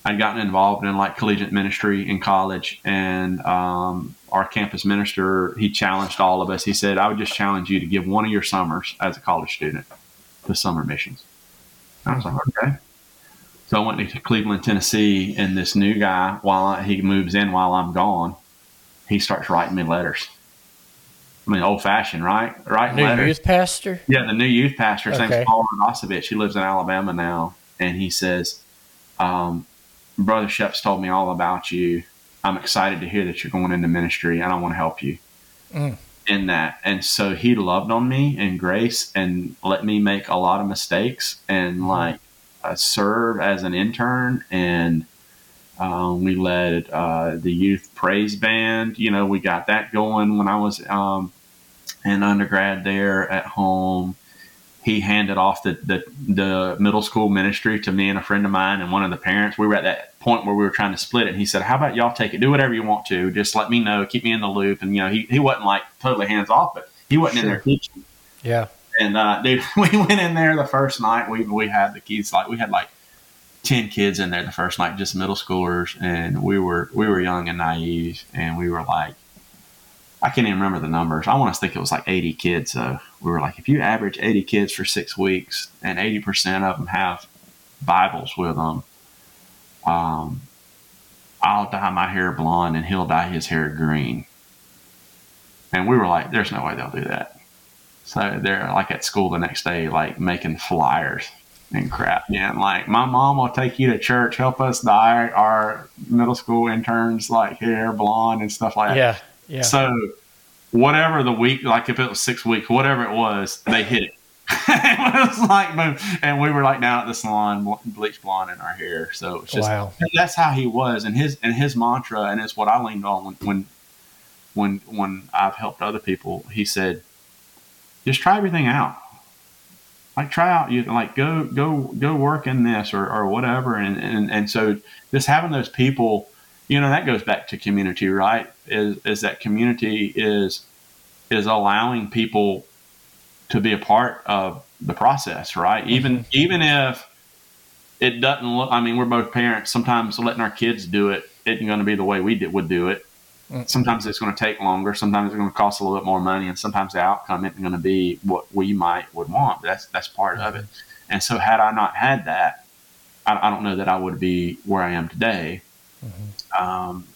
I'd gotten involved in like collegiate ministry in college, and um, our campus minister he challenged all of us. He said, "I would just challenge you to give one of your summers as a college student to summer missions." I was like, okay. So I went to Cleveland, Tennessee, and this new guy, while I, he moves in while I'm gone, he starts writing me letters. I mean, old fashioned, right? Writing new letters. youth pastor. Yeah, the new youth pastor. His okay. name's Paul Radosevich. He lives in Alabama now, and he says, um, "Brother Sheps told me all about you. I'm excited to hear that you're going into ministry, and I want to help you." Mm in that. And so he loved on me and grace and let me make a lot of mistakes and mm-hmm. like uh, serve as an intern. And um, we led uh, the youth praise band. You know, we got that going when I was um, in undergrad there at home he handed off the, the, the middle school ministry to me and a friend of mine and one of the parents. We were at that point where we were trying to split it. And he said, "How about y'all take it? Do whatever you want to. Just let me know. Keep me in the loop." And you know, he, he wasn't like totally hands off, but he wasn't sure. in there teaching. Yeah. And uh, dude, we went in there the first night. We we had the kids like we had like ten kids in there the first night, just middle schoolers, and we were we were young and naive, and we were like I can't even remember the numbers. I want to think it was like 80 kids. So we were like, if you average 80 kids for six weeks and 80% of them have Bibles with them, um, I'll dye my hair blonde and he'll dye his hair green. And we were like, there's no way they'll do that. So they're like at school the next day, like making flyers and crap. Yeah, and like my mom will take you to church, help us dye our middle school interns like hair blonde and stuff like that. Yeah. Yeah. So whatever the week, like if it was six weeks, whatever it was, they hit it. it was like and we were like down at the salon, bleach blonde in our hair. So it's just wow. that's how he was, and his and his mantra, and it's what I leaned on when when when when I've helped other people. He said, just try everything out. Like try out, you like go go go work in this or or whatever, and and and so just having those people you know that goes back to community right is is that community is is allowing people to be a part of the process right mm-hmm. even even if it doesn't look i mean we're both parents sometimes letting our kids do it isn't going to be the way we did, would do it mm-hmm. sometimes it's going to take longer sometimes it's going to cost a little bit more money and sometimes the outcome isn't going to be what we might would want that's that's part of it mm-hmm. and so had i not had that I, I don't know that i would be where i am today Mm-hmm. Um,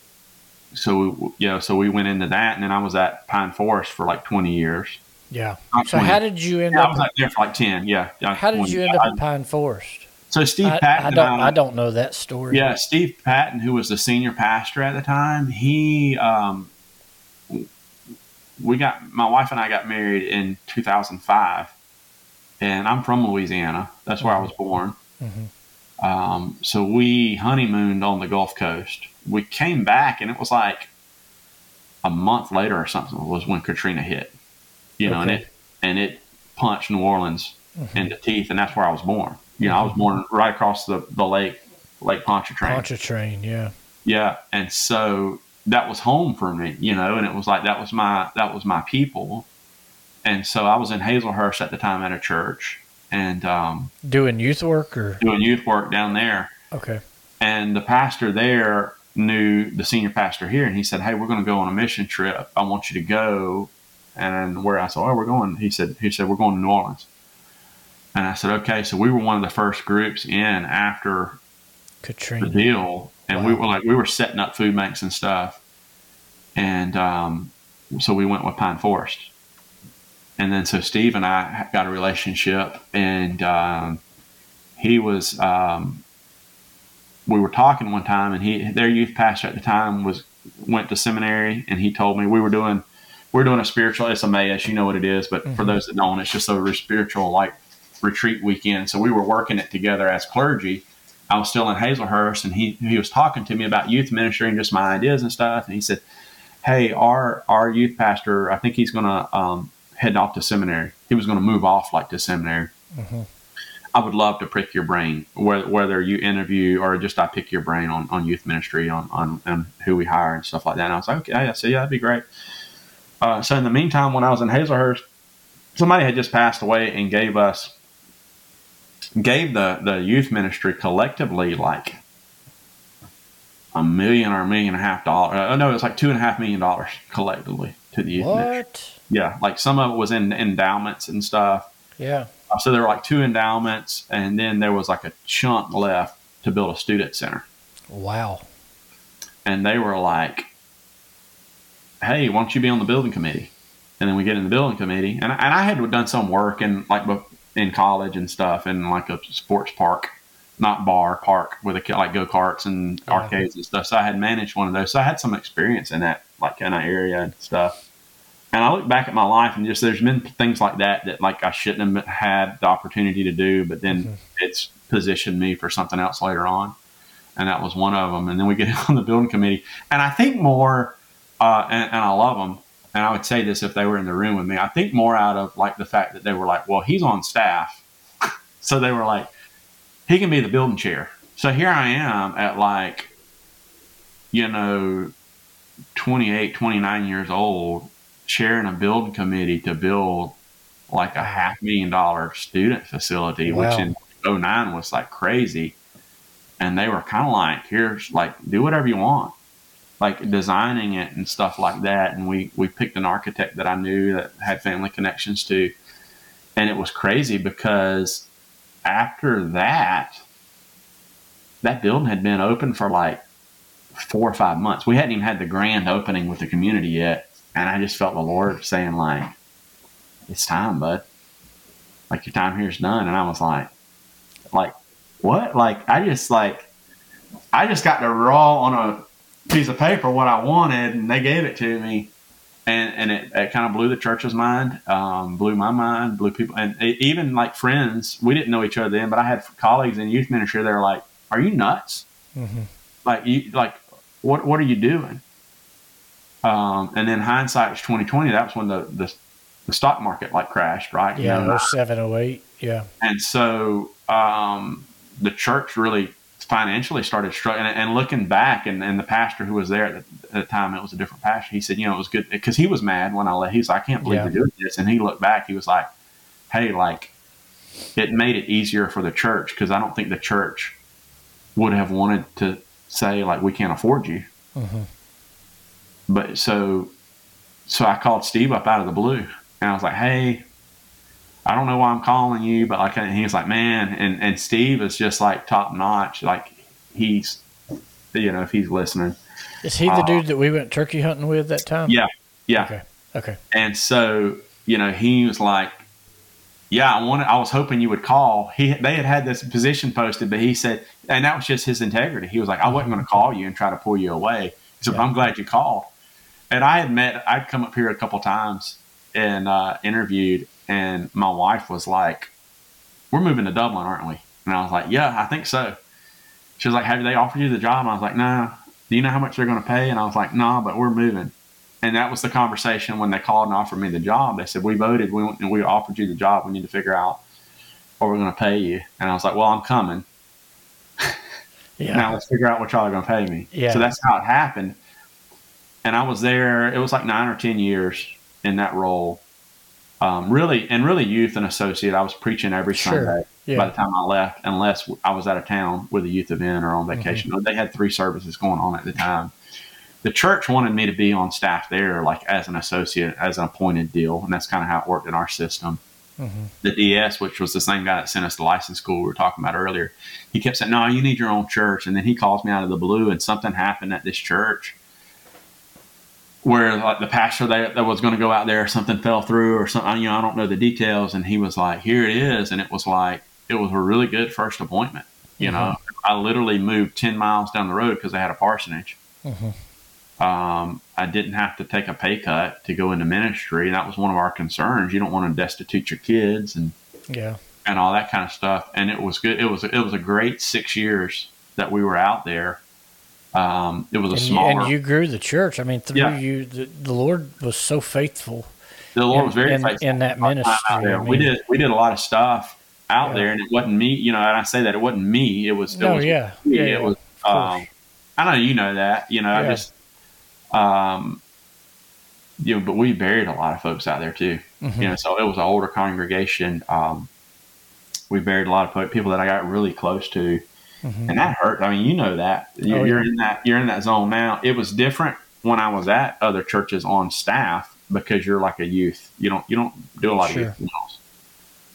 so we, yeah, so we went into that, and then I was at Pine Forest for like twenty years. Yeah. Not so 20. how did you end yeah, up? I was out there for like ten. Yeah. How did you end up in Pine Forest? So Steve I, Patton. I don't. I, I, don't know that story. Yeah, Steve Patton, who was the senior pastor at the time, he. Um, we got my wife and I got married in 2005, and I'm from Louisiana. That's where mm-hmm. I was born. Mm-hmm. Um, so we honeymooned on the Gulf Coast. We came back, and it was like a month later or something was when Katrina hit. You know, okay. and it and it punched New Orleans mm-hmm. in the teeth, and that's where I was born. You know. I was mm-hmm. born right across the, the lake, Lake Pontchartrain. Pontchartrain, yeah, yeah, and so that was home for me. You know, and it was like that was my that was my people, and so I was in Hazlehurst at the time at a church, and um, doing youth work or doing youth work down there. Okay. And the pastor there knew the senior pastor here, and he said, "Hey, we're going to go on a mission trip. I want you to go." And where I said, "Oh, we're going," he said, "He said we're going to New Orleans." And I said, "Okay." So we were one of the first groups in after Katrina the deal, and wow. we were like we were setting up food banks and stuff, and um, so we went with Pine Forest and then so Steve and I got a relationship, and um, he was. Um, we were talking one time, and he their youth pastor at the time was went to seminary, and he told me we were doing we're doing a spiritual Emmaus, you know what it is, but mm-hmm. for those that don't, it's just a spiritual like retreat weekend. So we were working it together as clergy. I was still in Hazlehurst, and he he was talking to me about youth ministry and just my ideas and stuff. And he said, "Hey, our our youth pastor, I think he's going to um, heading off to seminary. He was going to move off like to seminary. Mm-hmm. I would love to prick your brain, whether, whether you interview or just I pick your brain on, on youth ministry, on, on, on who we hire and stuff like that. And I was like, okay, I said, yeah, that'd be great. Uh, so in the meantime, when I was in Hazlehurst, somebody had just passed away and gave us, gave the, the youth ministry collectively like a million or a million and a half dollars. Uh, no, it was like two and a half million dollars collectively to the youth what? ministry. Yeah, like some of it was in endowments and stuff. Yeah. Uh, so there were like two endowments, and then there was like a chunk left to build a student center. Wow. And they were like, "Hey, why don't you be on the building committee?" And then we get in the building committee, and I, and I had done some work in like in college and stuff, in like a sports park, not bar park with a like go karts and arcades and stuff. So I had managed one of those, so I had some experience in that like kind of area and stuff and I look back at my life and just there's been things like that that like I shouldn't have had the opportunity to do, but then mm-hmm. it's positioned me for something else later on, and that was one of them. And then we get on the building committee, and I think more, uh, and, and I love them. And I would say this if they were in the room with me. I think more out of like the fact that they were like, well, he's on staff, so they were like, he can be the building chair. So here I am at like, you know, 28, 29 years old chairing a building committee to build like a half million dollar student facility, wow. which in 09 was like crazy. And they were kind of like, here's like, do whatever you want, like designing it and stuff like that. And we, we picked an architect that I knew that had family connections to. And it was crazy because after that, that building had been open for like four or five months. We hadn't even had the grand opening with the community yet and I just felt the Lord saying, like, it's time, bud. Like your time here is done. And I was like, like, what? Like, I just like, I just got to draw on a piece of paper what I wanted, and they gave it to me. And, and it, it kind of blew the church's mind, um, blew my mind, blew people, and it, even like friends. We didn't know each other then, but I had colleagues in youth ministry. They were like, "Are you nuts? Mm-hmm. Like, you like, what what are you doing?" Um, and then hindsight was twenty twenty. That was when the, the, the stock market like crashed, right? Yeah, you know, 07, 08. Yeah. And so um, the church really financially started struggling. And, and, looking back, and, and the pastor who was there at the, at the, time, it was a different pastor. He said, you know, it was good because he was mad when I left. He's like, I can't believe yeah. you're doing this. And he looked back. He was like, hey, like it made it easier for the church because I don't think the church would have wanted to say like we can't afford you. Mm-hmm. But so, so I called Steve up out of the blue, and I was like, "Hey, I don't know why I'm calling you, but like," and he was like, "Man," and and Steve is just like top notch. Like he's, you know, if he's listening. Is he the uh, dude that we went turkey hunting with that time? Yeah, yeah. Okay. Okay. And so, you know, he was like, "Yeah, I wanted. I was hoping you would call." He they had had this position posted, but he said, and that was just his integrity. He was like, "I wasn't going to call you and try to pull you away." He said, yeah. "I'm glad you called." and I had met, I'd come up here a couple times and uh, interviewed, and my wife was like, "We're moving to Dublin, aren't we?" And I was like, "Yeah, I think so." She was like, "Have they offered you the job?" And I was like, "No." Do you know how much they're going to pay? And I was like, "No, nah, but we're moving." And that was the conversation when they called and offered me the job. They said, "We voted, we and we offered you the job. We need to figure out what we're going to pay you." And I was like, "Well, I'm coming." Yeah. now let's figure out what y'all are going to pay me. Yeah. So that's how it happened and I was there. It was like nine or ten years in that role. Um, really, and really, youth and associate. I was preaching every sure. Sunday yeah. by the time I left, unless I was out of town with a youth event or on mm-hmm. vacation. Mm-hmm. They had three services going on at the time. The church wanted me to be on staff there, like as an associate, as an appointed deal, and that's kind of how it worked in our system. Mm-hmm. The DS, which was the same guy that sent us to license school we were talking about earlier, he kept saying, "No, you need your own church." And then he calls me out of the blue, and something happened at this church where like the pastor that, that was going to go out there, something fell through or something. You know, I don't know the details. And he was like, "Here it is," and it was like it was a really good first appointment. You mm-hmm. know, I literally moved ten miles down the road because I had a parsonage. Mm-hmm. Um, I didn't have to take a pay cut to go into ministry. That was one of our concerns. You don't want to destitute your kids and yeah, and all that kind of stuff. And it was good. It was it was a great six years that we were out there um, it was a and smaller. You, and you grew the church. I mean, through yeah. you, the, the, Lord was so faithful. The Lord in, was very in, faithful in that ministry. I mean, we did we did a lot of stuff. out yeah. there, and it wasn't me. You know, and I say that it wasn't me. It was. It no, was yeah, me. yeah, it was. Um, I know you know that. You know, I just. Um, you know, but we buried a lot of folks out there too. Mm-hmm. You know, so it was an older congregation. Um, we buried a lot of people that I got really close to, mm-hmm. and that hurt. I mean, you know that you're, oh, yeah. you're in that you're in that zone now. It was different when I was at other churches on staff because you're like a youth. You don't you don't do a lot sure. of youth meals.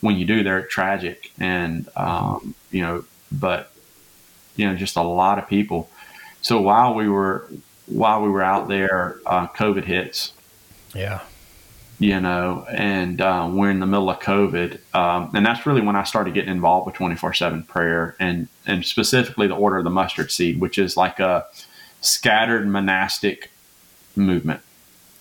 When you do, they're tragic, and um, you know, but you know, just a lot of people. So while we were while we were out there, uh, COVID hits. Yeah. You know, and uh, we're in the middle of COVID, um, and that's really when I started getting involved with twenty four seven prayer, and and specifically the Order of the Mustard Seed, which is like a scattered monastic movement.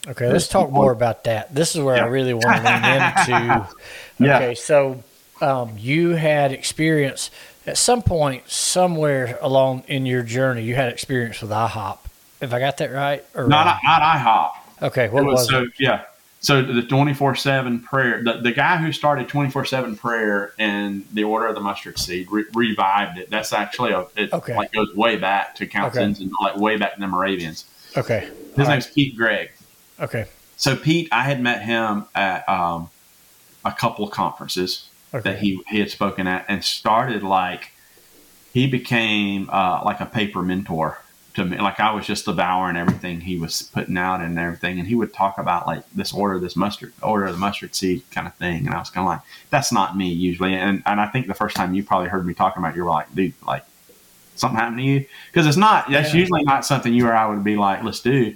Okay, let's talk more about that. This is where yeah. I really want to lean into. Okay, yeah. so um, you had experience at some point, somewhere along in your journey, you had experience with IHOP. If I got that right? Or not, uh, not IHOP. Okay, what it was, was so, it? Yeah, so the 24 7 prayer, the, the guy who started 24 7 prayer and the Order of the Mustard Seed re- revived it. That's actually a, it okay. like goes way back to Councils okay. and like way back to the Moravians. Okay. His All name's right. Pete Greig. Okay. So Pete, I had met him at um, a couple of conferences okay. that he, he had spoken at and started like, he became uh, like a paper mentor to me. Like I was just devouring everything he was putting out and everything. And he would talk about like this order, this mustard, order of the mustard seed kind of thing. And I was kind of like, that's not me usually. And, and I think the first time you probably heard me talking about it, you were like, dude, like something happened to you? Because it's not, that's yeah. usually not something you or I would be like, let's do.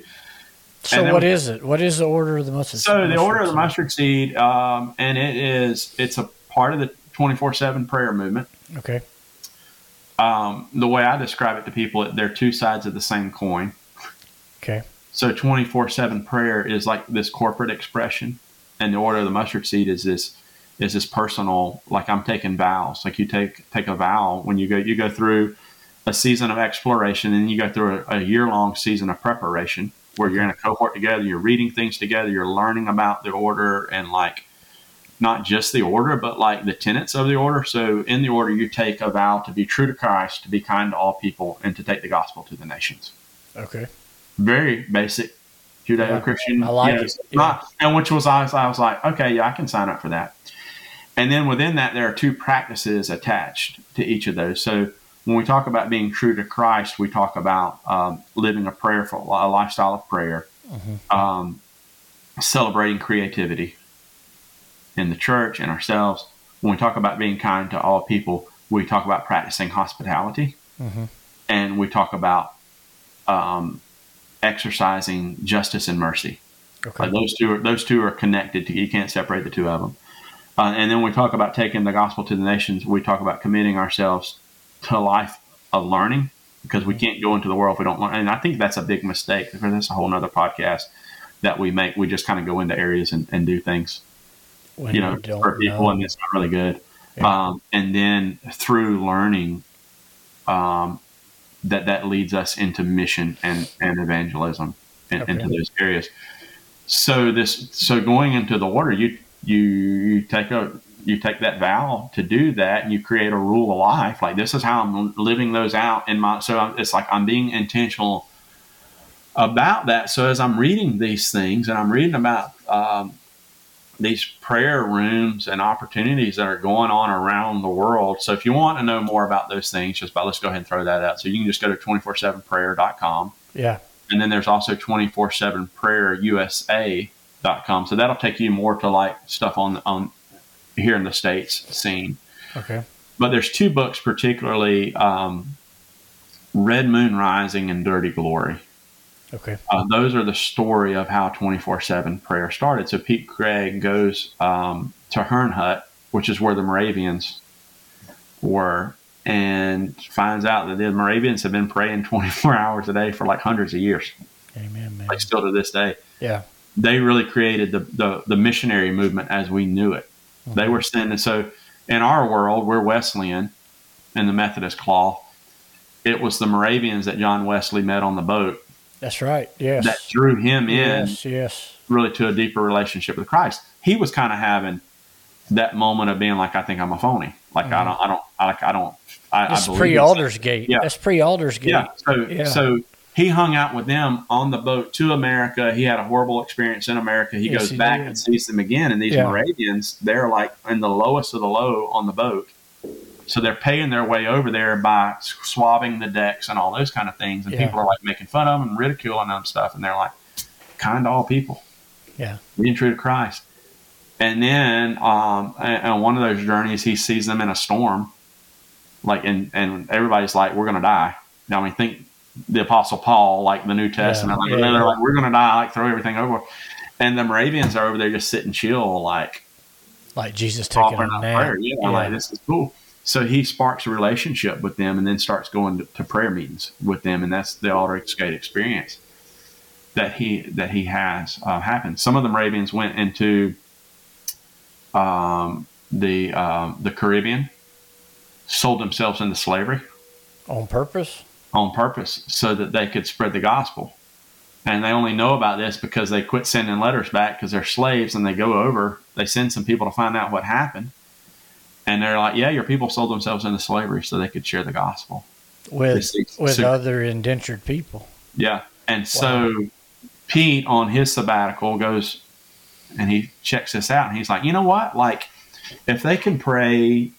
So what is it? What is the order of the mustard? Seed? So the order of the mustard seed, um, and it is it's a part of the twenty four seven prayer movement. Okay um, the way I describe it to people, they're two sides of the same coin. Okay. So 24 7 prayer is like this corporate expression, and the order of the mustard seed is this is this personal like i'm taking vows like you take take a vow when you go you go through a season of exploration and you go through a, a year long season of preparation where you're in a cohort together you're reading things together you're learning about the order and like not just the order, but like the tenets of the order. So in the order, you take a vow to be true to Christ, to be kind to all people, and to take the gospel to the nations. Okay. Very basic Judeo-Christian. I like it. Yeah. And which was I was, I was like, okay, yeah, I can sign up for that. And then within that, there are two practices attached to each of those. So when we talk about being true to Christ, we talk about um, living a prayerful, a lifestyle of prayer, mm-hmm. um, celebrating creativity, in the church and ourselves. When we talk about being kind to all people, we talk about practicing hospitality, mm-hmm. and we talk about um, exercising justice and mercy. Okay. Like those two are those two are connected. To, you can't separate the two of them. Uh, and then we talk about taking the gospel to the nations. We talk about committing ourselves to a life of learning because we can't go into the world if we don't learn. And I think that's a big mistake. That's a whole other podcast that we make. We just kind of go into areas and, and do things when you know, for people, know. and it's not really good. Yeah. Um, and then through learning, um, that that leads us into mission and and evangelism and okay. into those areas. So this, so going into the water, you you you take a you take that vow to do that and you create a rule of life like this is how i'm living those out in my so it's like i'm being intentional about that so as i'm reading these things and i'm reading about um, these prayer rooms and opportunities that are going on around the world. So if you want to know more about those things, just by let's go ahead and throw that out. So you can just go to 247prayer.com. Yeah. And then there's also 247prayerusa.com. So that'll take you more to like stuff on on here in the states scene. Okay. But there's two books particularly um, Red Moon Rising and Dirty Glory. Okay. Uh, those are the story of how 24 7 prayer started. So Pete Greig goes um, to Herrnhut, which is where the Moravians were, and finds out that the Moravians have been praying 24 hours a day for like hundreds of years. Amen, man. Like still to this day. Yeah. They really created the, the, the missionary movement as we knew it. Mm-hmm. They were sending, so in our world, we're Wesleyan in the Methodist cloth. It was the Moravians that John Wesley met on the boat that's right. Yes. That drew him in. Yes. Yes. Really to a deeper relationship with Christ. He was kind of having that moment of being like, I think I'm a phony. Like mm-hmm. I don't, I don't, I like, I don't. I, it's pre Aldersgate. Yeah, that's pre Aldersgate. Yeah. So, yeah. so he hung out with them on the boat to America. He had a horrible experience in America. He yes, goes he back did. and sees them again. And these yeah. Moravians, they're like in the lowest of the low on the boat. So they're paying their way over there by swabbing the decks and all those kind of things. And yeah. people are like making fun of them and ridiculing them and stuff. And they're like, kind to all people. Yeah. Being true to Christ. And then um, on one of those journeys, he sees them in a storm, like, and and everybody's like, "We're gonna die." Now, I mean, think the Apostle Paul, like the New Testament, yeah, like, yeah, they're like, "We're gonna die," like throw everything over. And the Moravians are over there just sitting chill, like, like Jesus taking a nap. Yeah, yeah, like this is cool. So he sparks a relationship with them, and then starts going to, to prayer meetings with them, and that's the Aldersgate experience that he that he has uh, happened. Some of the Moravians went into um, the uh, the Caribbean, sold themselves into slavery on purpose. On purpose, so that they could spread the gospel. And they only know about this because they quit sending letters back because they're slaves and they go over. They send some people to find out what happened, and they're like, "Yeah, your people sold themselves into slavery so they could share the gospel with with so, other indentured people." Yeah, and wow. so Pete on his sabbatical goes and he checks this out and he's like, you know what? Like, if they can pray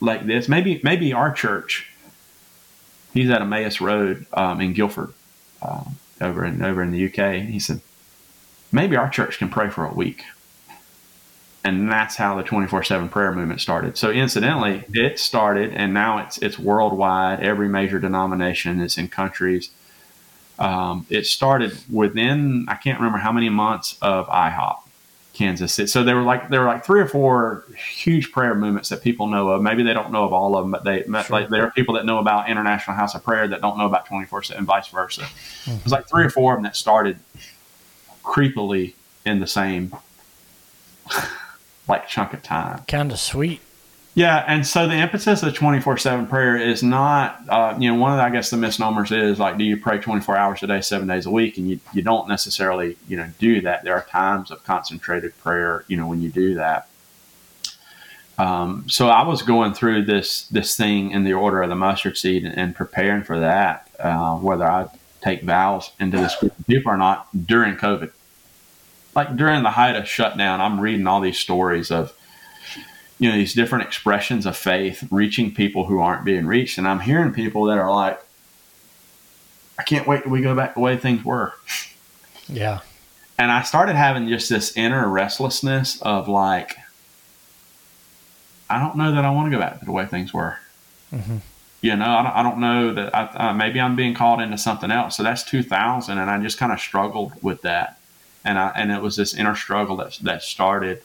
like this, maybe maybe our church. He's at Emmaus Road um, in Guildford, uh, over in over in the UK. He said, maybe our church can pray for a week, and that's how the twenty four seven prayer movement started. So incidentally, it started, and now it's it's worldwide. Every major denomination is in countries um, it started within I can't remember how many months of IHOP, Kansas City. So there were like there were like three or four huge prayer movements that people know of. Maybe they don't know of all of them, but they sure. like there are people that know about International House of Prayer that don't know about twenty four seven, vice versa. Mm-hmm. It was like three or four of them that started creepily in the same like chunk of time. Kind of sweet. Yeah, and so the emphasis of twenty four seven prayer is not, uh, you know, one of the, I guess the misnomers is like, do you pray twenty four hours a day, seven days a week, and you you don't necessarily, you know, do that. There are times of concentrated prayer, you know, when you do that. Um, so I was going through this this thing in the order of the mustard seed and, and preparing for that, uh, whether I take vows into this group or not during COVID. Like during the height of shutdown, I'm reading all these stories of you know these different expressions of faith reaching people who aren't being reached. And i'm hearing people that are like i can't wait till we go back the way things were. Yeah. And i started having just this inner restlessness of like i don't know that i want to go back to the way things were. Mm-hmm. you know I don't, I don't know that I, uh, maybe i'm being called into something else. So that's 2000 and i just kind of struggled with that and i and it was this inner struggle that that started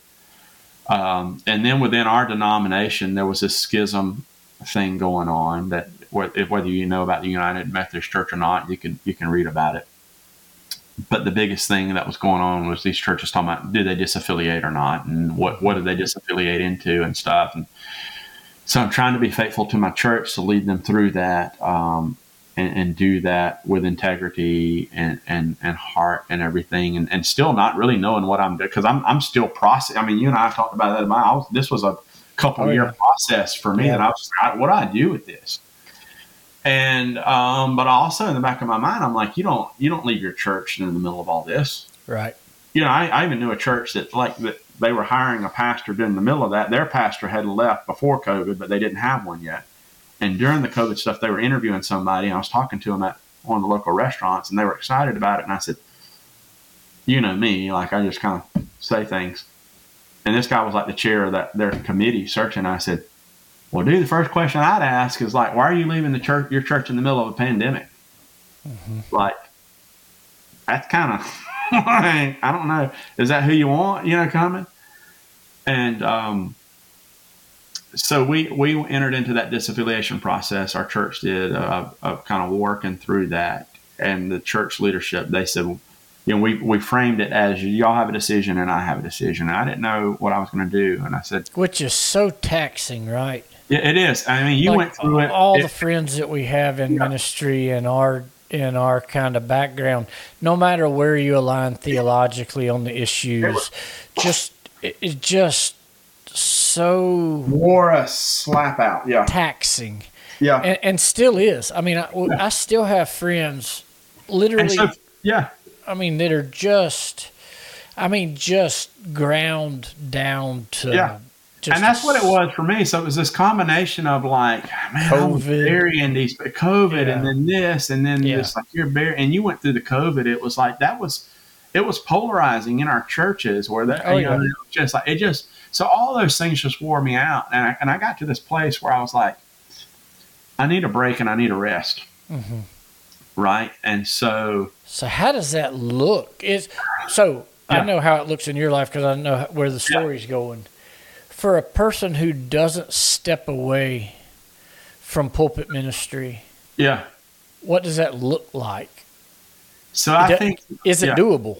um, and then within our denomination, there was this schism thing going on that whether you know about the United Methodist Church or not, you can you can read about it. But the biggest thing that was going on was these churches talking about did they disaffiliate or not, and what what did they disaffiliate into and stuff. And so I'm trying to be faithful to my church to lead them through that. Um, and, and, do that with integrity and, and, and heart and everything and, and still not really knowing what I'm doing because I'm, I'm still processing. I mean, you and I talked about that. In my, was, this was a couple oh, year yeah. process for me yeah. and I was like, what do I do with this? And, um, but also in the back of my mind, I'm like, you don't, you don't leave your church in the middle of all this. Right. You know, I, I even knew a church that like that they were hiring a pastor during the middle of that. Their pastor had left before COVID, but they didn't have one yet. And during the COVID stuff, they were interviewing somebody, and I was talking to them at one of the local restaurants, and they were excited about it. And I said, "You know me, like I just kind of say things." And this guy was like the chair of that their committee searching. I said, "Well, dude, the first question I'd ask is like, why are you leaving the church, your church, in the middle of a pandemic? Mm-hmm. Like, that's kind of, I don't know, is that who you want? You know, coming?" And um, so we we entered into that disaffiliation process. Our church did uh, of kind of working through that, and the church leadership they said, you know, we we framed it as y'all have a decision and I have a decision. And I didn't know what I was going to do, and I said, which is so taxing, right? Yeah, it is. I mean, you like went through it. All it, the friends that we have in yeah. ministry and our in our kind of background, no matter where you align theologically on the issues, just it, it just so wore a slap out. Yeah, taxing. Yeah, and, and still is. I mean, I, yeah. I still have friends, literally. So, yeah, I mean, that are just. I mean, just ground down to yeah. Just and that's what it was for me. So it was this combination of like, man, COVID, burying these but COVID, yeah. and then this, and then yeah. this. Like you're burying, and you went through the COVID. It was like that was, it was polarizing in our churches where that, oh, you yeah. know, just like it just. So all those things just wore me out, and I, and I got to this place where I was like, I need a break and I need a rest. Mm-hmm. Right, and so. So how does that look? Is so I know how it looks in your life because I know where the story's going for a person who doesn't step away from pulpit ministry, yeah, what does that look like? So I think is it yeah. doable?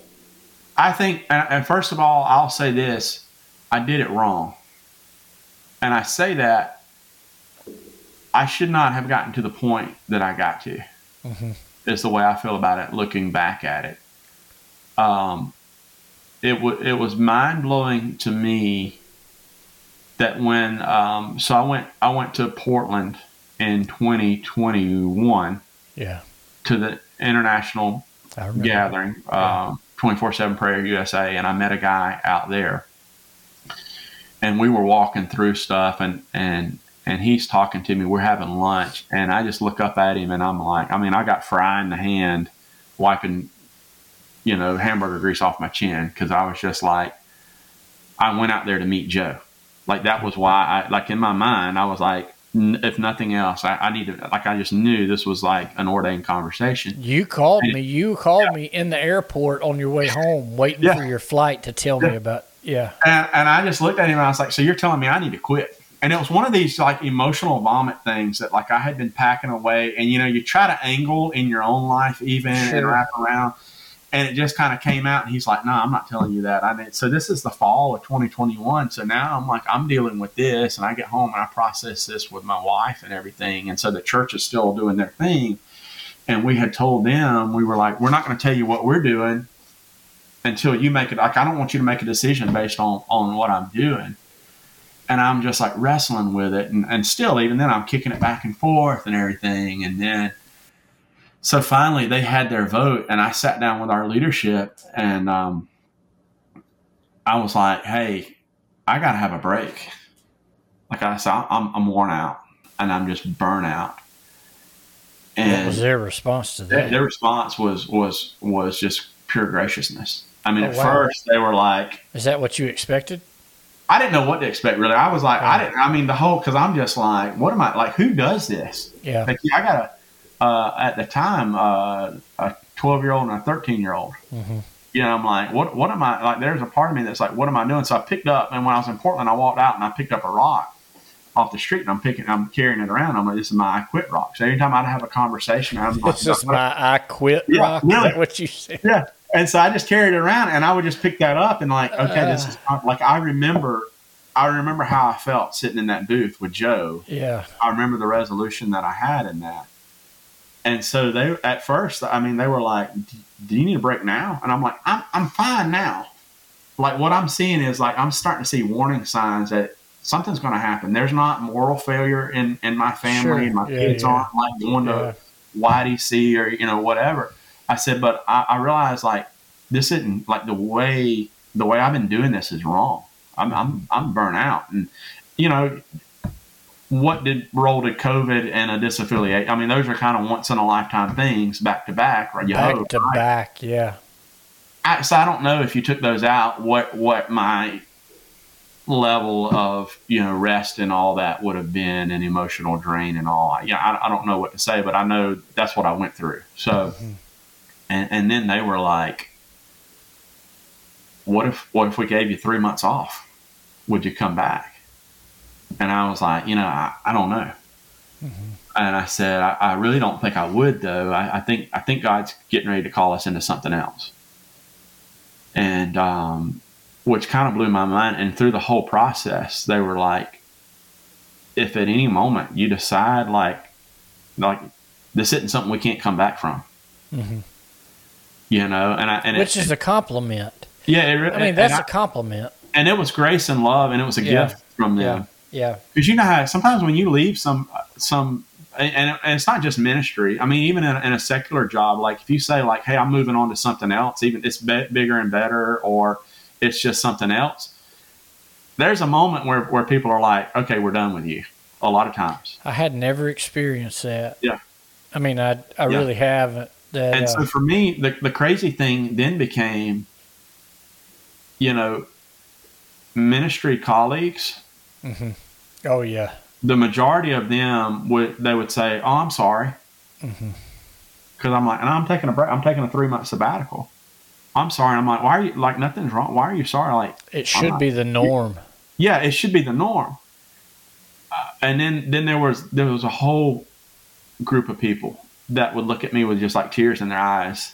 I think, and first of all, I'll say this: I did it wrong, and I say that I should not have gotten to the point that I got to. Mm-hmm. Is the way I feel about it, looking back at it. Um, it w- it was mind blowing to me that when um, so I went I went to Portland in 2021. Yeah. To the international gathering, um, 24 7 prayer USA, and I met a guy out there, and we were walking through stuff, and and and he's talking to me. We're having lunch, and I just look up at him, and I'm like, I mean, I got fry in the hand, wiping, you know, hamburger grease off my chin because I was just like, I went out there to meet Joe like that was why I like in my mind I was like if nothing else, I, I, need to like I just knew this was like an ordained conversation. You called and, me. You called yeah. me in the airport on your way home, waiting yeah. for your flight to tell yeah. me about. Yeah, and, and I just looked at him and I was like, "So you're telling me I need to quit?" And it was one of these like emotional vomit things that like I had been packing away, and you know you try to angle in your own life even sure. and wrap around and it just kind of came out and he's like no i'm not telling you that. I mean so this is the fall of 2021 so now i'm like i'm dealing with this and i get home and i process this with my wife and everything. And so the church is still doing their thing. And we had told them we were like we're not going to tell you what we're doing until you make it like i don't want you to make a decision based on on what i'm doing. And i'm just like wrestling with it and, and still even then i'm kicking it back and forth and everything. And then so finally they had their vote and i sat down with our leadership and um, i was like hey i gotta have a break like i said i'm, I'm worn out and i'm just burnt out and what was their response to that their, their response was was was just pure graciousness i mean oh, at wow. first they were like is that what you expected I didn't know what to expect really. I was like, I didn't. I mean, the whole because I'm just like, what am I like? Who does this? Yeah. Like, I gotta uh, at the time uh, a 12 year old and a 13 year old. Mm-hmm. You know, I'm like, what what am I like? There's a part of me that's like, what am I doing? So I picked up, and when I was in Portland, I walked out and I picked up a rock off the street, and I'm picking, I'm carrying it around. I'm like, this is my I quit rock. So anytime I'd have a conversation, I'm like, this is my I quit yeah, rock. Really? what you said? Yeah. And so I just carried it around, and I would just pick that up and like, okay, uh, this is like I remember I remember how I felt sitting in that booth with Joe. Yeah. I remember the resolution that I had in that. And so they, at first, I mean, they were like, "Do you need a break now?" And I'm like, "I'm, I'm fine now." Like what I'm seeing is like I'm starting to see warning signs that something's going to happen. There's not moral failure in in my family, sure. my yeah, kids yeah. aren't like going to YDC or you know whatever. I said, but I, I realized like this isn't like the way the way I've been doing this is wrong. I'm I'm I'm burnt out, and you know what did role did COVID and a disaffiliate? I mean, those are kind of once in a lifetime things back to back, right? back hope, to right? back, yeah. I, so I don't know if you took those out, what what my level of you know rest and all that would have been, an emotional drain and all. Yeah, I, I don't know what to say, but I know that's what I went through. So, mm-hmm. and and then they were like, "What if what if we gave you three months off? Would you come back?" And I was like, you know, I, I don't know. Mm-hmm. And I said, I, I, really don't think I would though. I, I, think I think God's getting ready to call us into something else. And um, which kind of blew my mind. And through the whole process, they were like, if at any moment you decide like like this isn't something we can't come back from. Mm-hmm. You know, and I and which it, is a compliment. Yeah, it, I mean that's a compliment and it was grace and love, and it was a Yeah. gift from them. Yeah. Because you know how sometimes when you leave some some and, and it's not just ministry. I mean, even in, a- in a secular job, like if you say like, "Hey, I'm moving on to something else," even it's be- bigger and better, or it's just something else. There's a moment where where people are like, "Okay, we're done with you." A lot of times, I had never experienced that. Yeah. I mean, I I Yeah. really haven't. That and uh, so for me, the the crazy thing then became, you know, ministry colleagues. Oh yeah. the majority of them would they would say, "Oh, I'm sorry," Mm-hmm. because I'm like, and I'm taking a break. I'm taking a three month sabbatical. I'm sorry. I'm like, why are you like nothing's wrong? Why are you sorry? Like, It should be the norm. yeah, it should be the norm. Uh, and then then there was there was a whole group of people that would look at me with just like tears in their eyes,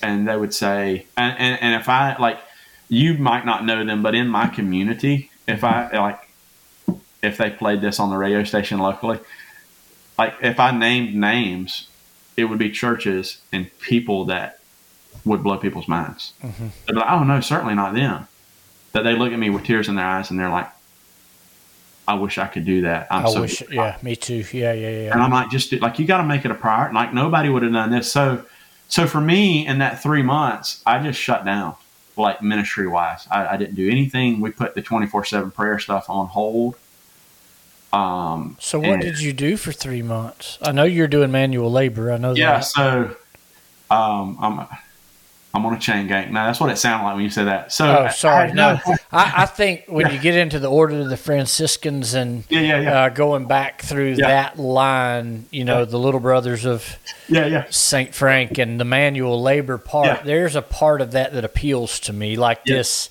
and they would say, and and, and if I like, you might not know them, but in my community, if I like, if they played this on the radio station locally, like if I named names, it would be churches and people that would blow people's minds. Mm-hmm. They'd be like, "Oh no, certainly not them." That they look at me with tears in their eyes and they're like, "I wish I could do that." I'm I so wish. Yeah, me too. Yeah, yeah, yeah. and I'm like, just do- like you got to make it a priority. Like nobody would have done this. So, so for me, in that three months, I just shut down, like ministry wise. I, I didn't do anything. We put the 24 seven prayer stuff on hold. Um, So what and- did you do for three months? I know you're doing manual labor. I know Yeah. that. So, um, I'm, I'm on a chain gang. Now that's what it sounded like when you said that. So, Oh, sorry. I- No, I, I think when you get into the order of the Franciscans and Yeah, yeah, yeah. uh, going back through Yeah. that line, you know, the little brothers of yeah, yeah. Saint Frank and the manual labor part. Yeah. There's a part of that that appeals to me, like Yeah. this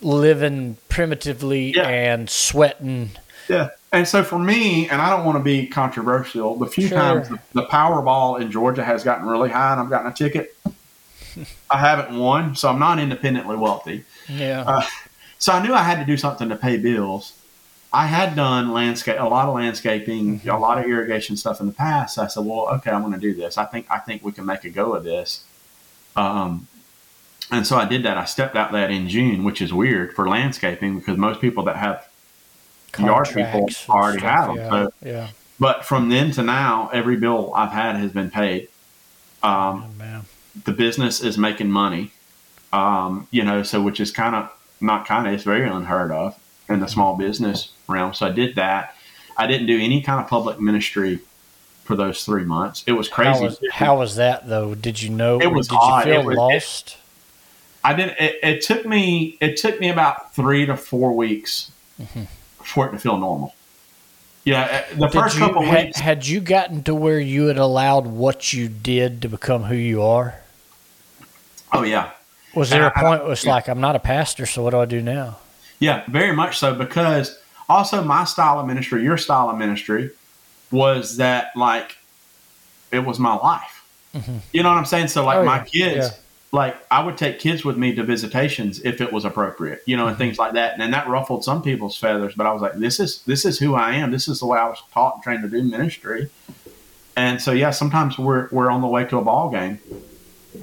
living primitively Yeah. and sweating. Yeah. And so for me, and I don't want to be controversial, the few Sure. times the, the Powerball in Georgia has gotten really high and I've gotten a ticket, I haven't won, so I'm not independently wealthy. Yeah. Uh, So I knew I had to do something to pay bills. I had done landscape, a lot of landscaping, a lot of irrigation stuff in the past. So I said, "Well, okay, I'm going to do this. I think I think we can make a go of this." Um, and so I did that. I stepped out that in June, which is weird for landscaping because most people that have yard people already stuff, have them. Yeah. So, yeah. but from then to now, every bill I've had has been paid. Um, Oh, the business is making money, um, you know, so which is kind of not kind of, it's very unheard of in the small business realm. So I did that. I didn't do any kind of public ministry for those three months. It was crazy. How was, how was that though? Did you know? It was Did odd. you feel It was- lost? I did. It, it took me. It took me about three to four weeks for it to feel normal. Yeah, uh, the Did first you, couple had, weeks. had you gotten to where you had allowed what you did to become who you are? Oh yeah, Was there a I- point where it's like, I'm not a pastor, so what do I do now? Yeah, very much so. Because also my style of ministry, your style of ministry, was that like it was my life. You know what I'm saying? So like Oh, my yeah, kids, yeah. Like I would take kids with me to visitations if it was appropriate, you know, and things like that. And then that ruffled some people's feathers, but I was like, this is this is who I am. This is the way I was taught and trained to do ministry. And so yeah, sometimes we're we're on the way to a ball game,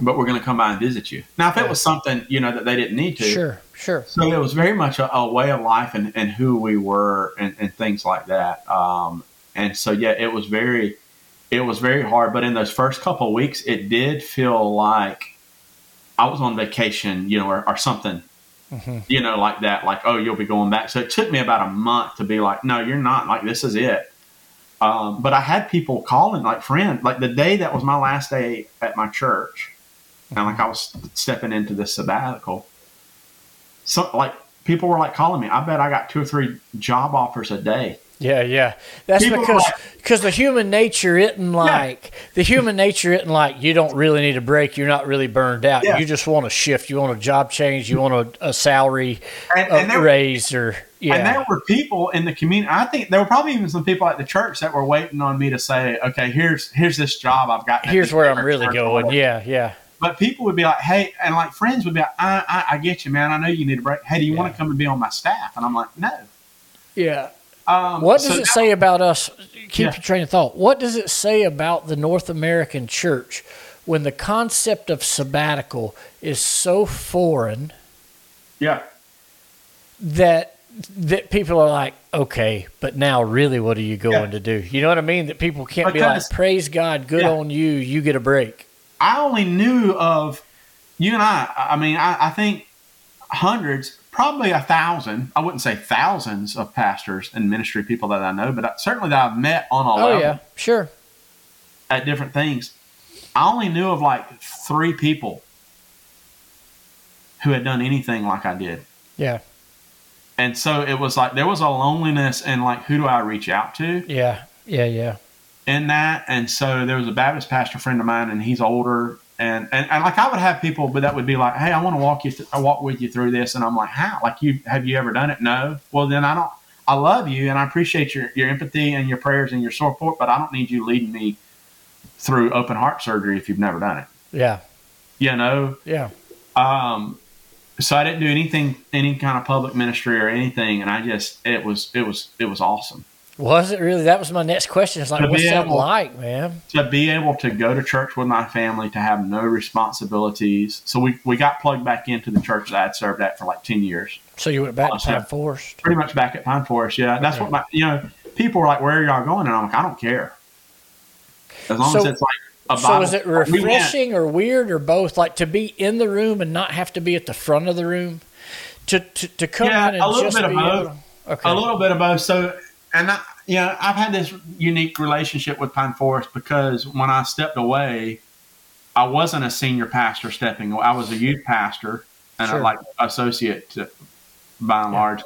but we're going to come by and visit you. Now, if it was something you know that they didn't need to, Sure, sure. so it was very much a, a way of life and, and who we were and, and things like that. Um, and so yeah, it was very, it was very hard. But in those first couple of weeks, it did feel like I was on vacation, you know, or, or something, you know, like that. Like oh, you'll be going back. So it took me about a month to be like, no, you're not. Like this is it. Um, but I had people calling, like friends, like the day that was my last day at my church, and like I was stepping into this sabbatical so like people were like calling me. I bet I got two or three job offers a day. Yeah, yeah. That's People because because the human nature isn't like the human nature isn't like you don't really need a break. You're not really burned out. Yeah. You just want a shift. You want a job change. You want a, a salary And, and, there, raise or yeah. and there were people in the community. I think there were probably even some people at the church that were waiting on me to say, "Okay, here's here's this job I've got." Here's where I'm really going. Yeah, yeah. But people would be like, "Hey," and like friends would be like, "I I, I get you, man. I know you need a break. Hey, do you want to come and be on my staff?" And I'm like, "No." Yeah. Um, What so does it that- say about us? Keep Yeah. your train of thought. What does it say about the North American church when the concept of sabbatical is so foreign Yeah, that that people are like, okay, but now really, what are you going yeah. to do? You know what I mean? That people can't because, be like, praise God, good yeah. on you, you get a break. I only knew of you and I. I mean, I, I think hundreds, probably a thousand. I wouldn't say thousands of pastors and ministry people that I know, but certainly that I've met on a oh, level. yeah, sure. At different things, I only knew of like three people who had done anything like I did. Yeah and so it was like there was a loneliness and like who do I reach out to? Yeah, yeah, yeah. In that, and so there was a Baptist pastor friend of mine, and he's older, and and, and like I would have people, but that would be like, hey, I want to walk you, th- I walk with you through this, and I'm like, how? Like you have you ever done it? No. Well, then I don't. I love you, and I appreciate your your empathy and your prayers and your support, but I don't need you leading me through open heart surgery if you've never done it. Yeah. You know. Yeah. Um, so I didn't do anything, any kind of public ministry or anything, and I just it was it was it was awesome. Was it really? That was my next question. It's like, what's that like, man? To be able to go to church with my family, to have no responsibilities. So we, we got plugged back into the church that I'd served at for like ten years. So you went back to Pine Forest? Pretty much back at Pine Forest, yeah. That's okay. what my you know people were like, "Where are y'all going?" And I'm like, "I don't care." As long so, as it's like so is it refreshing or weird or both? Like to be in the room and not have to be at the front of the room, to to, to come yeah, in and a little just bit of both. Okay. A little bit of both. So and I, you know I've had this unique relationship with Pine Forest because when I stepped away, I wasn't a senior pastor stepping away. I was a youth pastor and sure. a, like associate to, by and yeah. large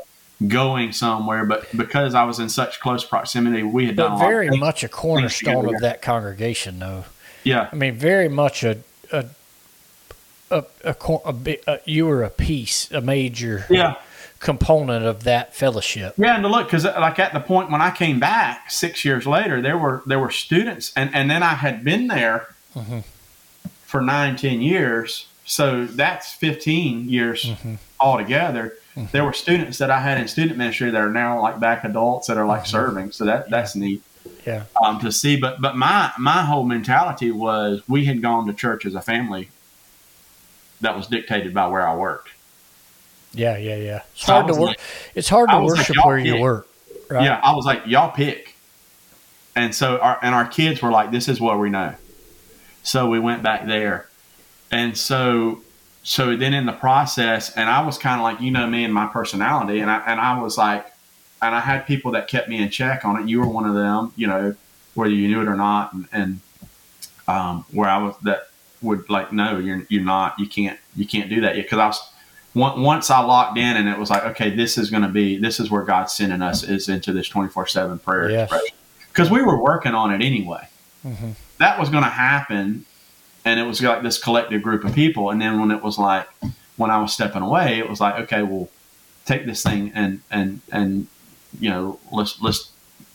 going somewhere, but because I was in such close proximity, we had but done very much a cornerstone of that congregation, though. Yeah, I mean, very much a a a, a, a, a you were a piece, a major yeah component of that fellowship. Yeah, and to look because like at the point when I came back six years later, there were there were students, and and then I had been there mm-hmm. for nine, ten years, so that's fifteen years mm-hmm. altogether. Mm-hmm. There were students that I had in student ministry that are now like back adults that are like mm-hmm. serving, so that that's neat yeah. Um, to see, but but my my whole mentality was we had gone to church as a family. That was dictated by where I worked. Yeah, yeah, yeah. It's so hard to work. Like, it's hard to worship like, where pick. you work. Right? Yeah, I was like, y'all pick. And so, our, and our kids were like, this is what we know. So we went back there, and so so then in the process, and I was kind of like, you know, me and my personality, and I and I was like, and I had people that kept me in check on it. You were one of them, you know, whether you knew it or not, and, and um, where I was that would like, no, you're you're not, you can't, you can't do that yet. Because I was once I locked in, and it was like, okay, this is going to be, this is where God's sending us is into this twenty four seven prayer yes. Because we were working on it anyway. Mm-hmm. That was going to happen, and it was like this collective group of people. And then when it was like, when I was stepping away, it was like, okay, well, take this thing and and and you know, let's let's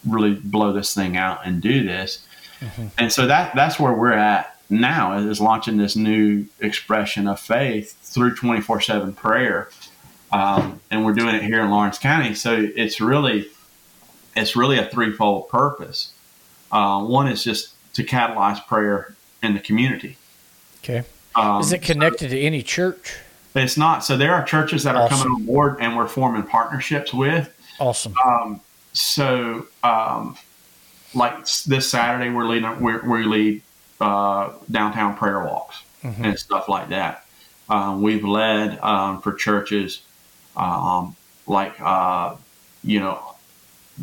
really blow this thing out and do this. Mm-hmm. And so that that's where we're at now is launching this new expression of faith through 24 seven prayer. Um, and we're doing it here in Laurens County. So it's really, it's really a threefold purpose. Uh, one is just to catalyze prayer in the community. Okay. Um, is it connected so to any church? It's not. So there are churches that are coming on board and we're forming partnerships with. Awesome. Um, so, um, like this Saturday, we're leading we we lead uh, downtown prayer walks mm-hmm. and stuff like that. Um, we've led um, for churches um, like uh, you know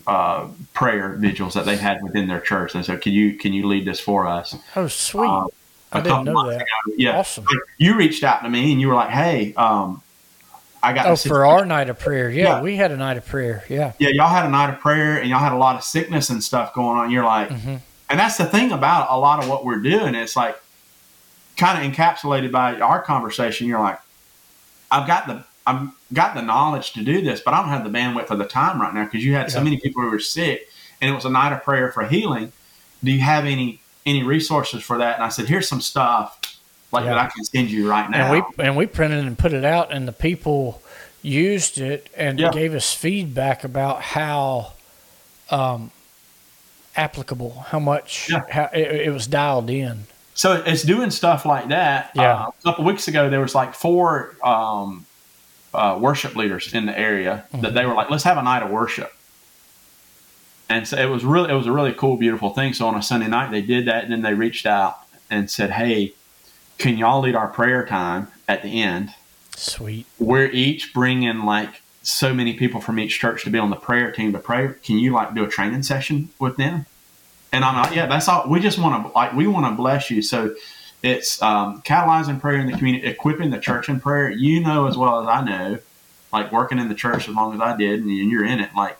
uh, prayer vigils that they had within their church. And so, can you can you lead this for us? Oh, sweet! Uh, I didn't know that. Ago. Yeah, awesome. You reached out to me and you were like, "Hey, um, I got oh for our night of prayer. Yeah, yeah, we had a night of prayer. Yeah, yeah, y'all had a night of prayer, and y'all had a lot of sickness and stuff going on. You're like, mm-hmm. and that's the thing about a lot of what we're doing. It's like kind of encapsulated by our conversation. You're like, I've got the I've got the knowledge to do this, but I don't have the bandwidth of the time right now because you had yeah. so many people who were sick, and it was a night of prayer for healing. Do you have any any resources for that? And I said, here's some stuff like yeah. that I can send you right now. And we and we printed and put it out, and the people used it and yeah. gave us feedback about how um, applicable, how much how it, it, was dialed in. So it's doing stuff like that. Yeah. Uh, a couple weeks ago, there was like four um, uh, worship leaders in the area mm-hmm. that they were like, let's have a night of worship. And so it was really, it was a really cool, beautiful thing. So on a Sunday night, they did that, and then they reached out and said, "Hey, can y'all lead our prayer time at the end?" Sweet. We're each bringing like so many people from each church to be on the prayer team to pray. Can you like do a training session with them? And I'm like, yeah, that's all. We just want to like we want to bless you. So it's um, catalyzing prayer in the community, equipping the church in prayer. You know as well as I know, like working in the church as long as I did, and you're in it. Like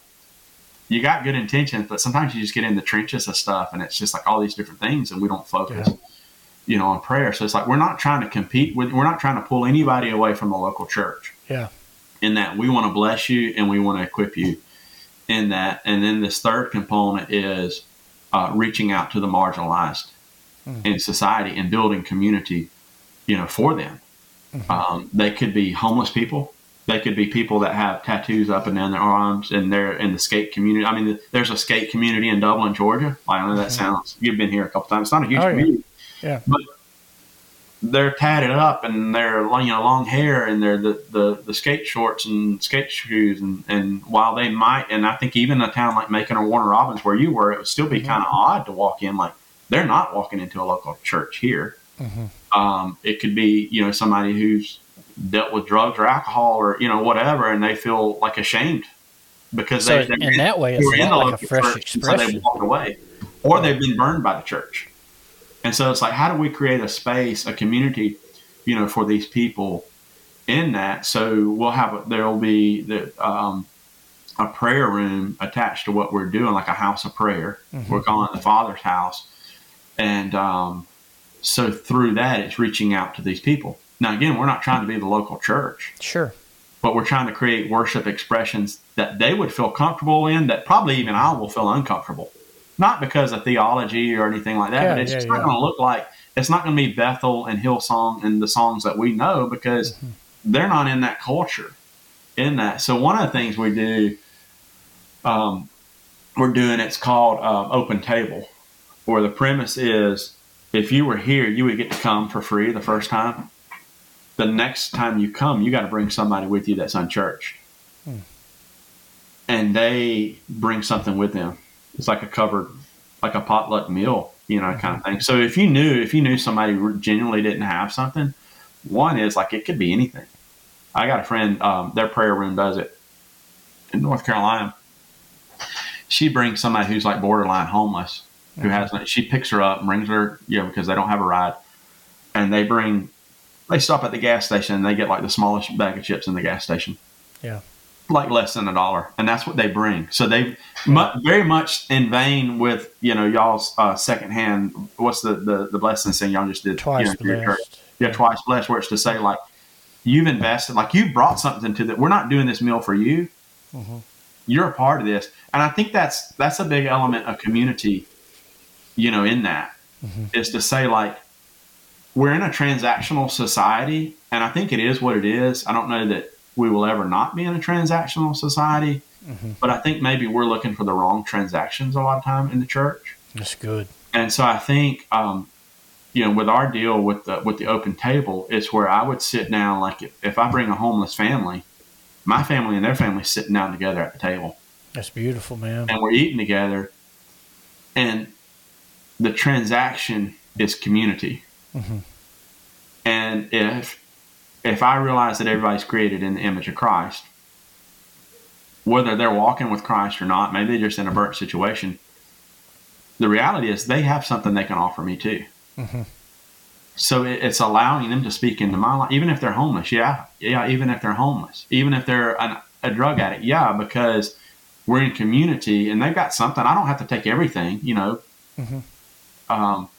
you got good intentions, but sometimes you just get in the trenches of stuff, and it's just like all these different things, and we don't focus. Yeah. You know, on prayer. So it's like we're not trying to compete with, we're not trying to pull anybody away from the local church. Yeah. In that we want to bless you and we want to equip you in that. And then this third component is uh, reaching out to the marginalized mm-hmm. in society and building community, you know, for them. Mm-hmm. Um, they could be homeless people. They could be people that have tattoos up and down their arms, and they're in the skate community. I mean, there's a skate community in Dublin, Georgia. I know that mm-hmm. sounds. You've been here a couple times. It's not a huge oh, community, yeah. yeah. but they're tatted up and they're you know long hair and they're the, the, the skate shorts and skate shoes and, and while they might and I think even a town like Macon or Warner Robins where you were it would still be mm-hmm. kind of odd to walk in like they're not walking into a local church here. Mm-hmm. Um, it could be, you know, somebody who's dealt with drugs or alcohol or, you know, whatever, and they feel like ashamed because so they, in that way, it's not like a fresh expression. So they walk away or they've been burned by the church. And so it's like, how do we create a space, a community, you know, for these people in that? So we'll have, there'll be the, um, a prayer room attached to what we're doing, like a house of prayer. Mm-hmm. We're calling it the Father's house and um, so through that, it's reaching out to these people. Now, again, we're not trying to be the local church. Sure. But we're trying to create worship expressions that they would feel comfortable in, that probably even I will feel uncomfortable. Not because of theology or anything like that, yeah, but it's yeah, just not going to look like it's not going to be Bethel and Hillsong and the songs that we know because mm-hmm. they're not in that culture. In that, so one of the things we do, um, we're doing it's called uh, Open Table, where the premise is if you were here, you would get to come for free the first time. The next time you come, you got to bring somebody with you that's unchurched. Hmm. And they bring something with them. It's like a covered, like a potluck meal, you know, kind of thing. So if you knew, if you knew somebody genuinely didn't have something, one is like it could be anything. I got a friend, um, their prayer room does it in North Carolina. She brings somebody who's like borderline homeless who has she picks her up and brings her you know because they don't have a ride and they bring they stop at the gas station and they get like the smallest bag of chips in the gas station yeah like less than a dollar and that's what they bring so they mu- very much in vein with you know y'all's uh, secondhand what's the, the the blessing thing y'all just did twice you know, blessed. yeah twice blessed where it's to say like you've invested like you brought something to that we're not doing this meal for you mm-hmm. you're a part of this and i think that's that's a big element of community you know, in that mm-hmm. is to say like we're in a transactional society, and I think it is what it is. I don't know that we will ever not be in a transactional society, mm-hmm. but I think maybe we're looking for the wrong transactions a lot of time in the church. That's good. And so I think, um, you know, with our deal with the with the open table, it's where I would sit down. Like if, if I bring a homeless family, my family and their family sitting down together at the table. That's beautiful, man. And we're eating together. And the transaction is community. Mm-hmm. And if if I realize that everybody's created in the image of Christ, whether they're walking with Christ or not, maybe they're just in a burnt situation. The reality is they have something they can offer me too. Mm-hmm. So it, it's allowing them to speak into my life, even if they're homeless. Yeah, yeah. Even if they're homeless, even if they're an, a drug addict. Yeah, because we're in community and they've got something. I don't have to take everything. You know, mm-hmm um,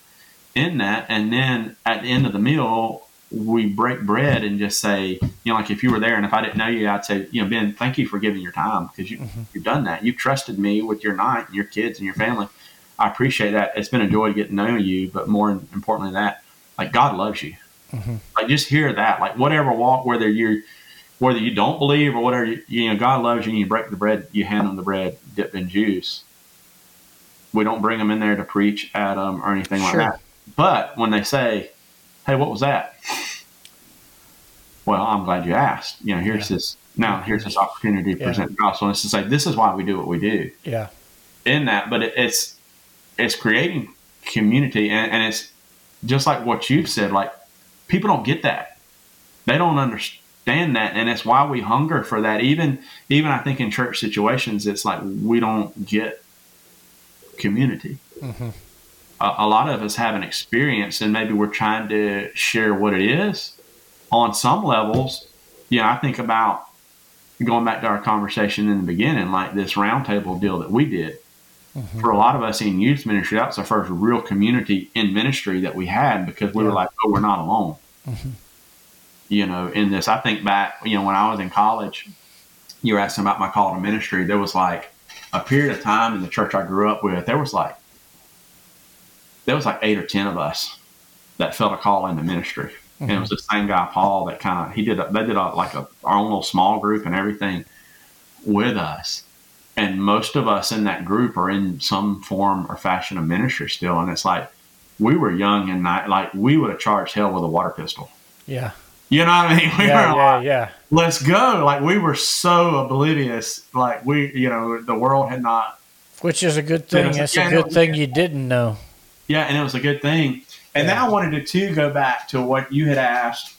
in that. And then at the end of the meal, we break bread and just say, you know, like if you were there and if I didn't know you, I'd say, you know, Ben, thank you for giving your time because you, mm-hmm. you've done that. You've trusted me with your night and your kids and your family. I appreciate that. It's been a joy to get to know you, but more importantly than that, like God loves you. Mm-hmm. Like just hear that, like whatever walk, whether you're, whether you don't believe or whatever, you, you know, God loves you and you break the bread, you hand them the bread dipped in juice we don't bring them in there to preach at them or anything sure. like that. But when they say, "Hey, what was that?" well, I'm glad you asked. You know, here's yeah. this now. Here's this opportunity to yeah. present the gospel. And it's to say this is why we do what we do. Yeah. In that, but it, it's it's creating community, and, and it's just like what you've said. Like people don't get that. They don't understand that, and it's why we hunger for that. Even even I think in church situations, it's like we don't get community. Mm-hmm. A, a lot of us have an experience, and maybe we're trying to share what it is. On some levels, you know, I think about going back to our conversation in the beginning, like this roundtable deal that we did. Mm-hmm. For a lot of us in youth ministry, that was the first real community in ministry that we had because we yeah. were like, oh, we're not alone. Mm-hmm. You know, in this, I think back, you know, when I was in college, you were asking about my call to ministry. There was like a period of time in the church I grew up with, there was like, there was like eight or 10 of us that felt a call into ministry. Mm-hmm. And it was the same guy, Paul, that kind of, he did, a, they did a, like a, our own little small group and everything with us. And most of us in that group are in some form or fashion of ministry still. And it's like, we were young and not, like we would have charged hell with a water pistol. Yeah. You know what I mean? We yeah, were yeah, like, yeah. Let's go. Like we were so oblivious. Like we, you know, the world had not. Which is a good thing. It's yeah, a good thing you didn't know. Yeah, and it was a good thing. And yeah. then I wanted to too go back to what you had asked.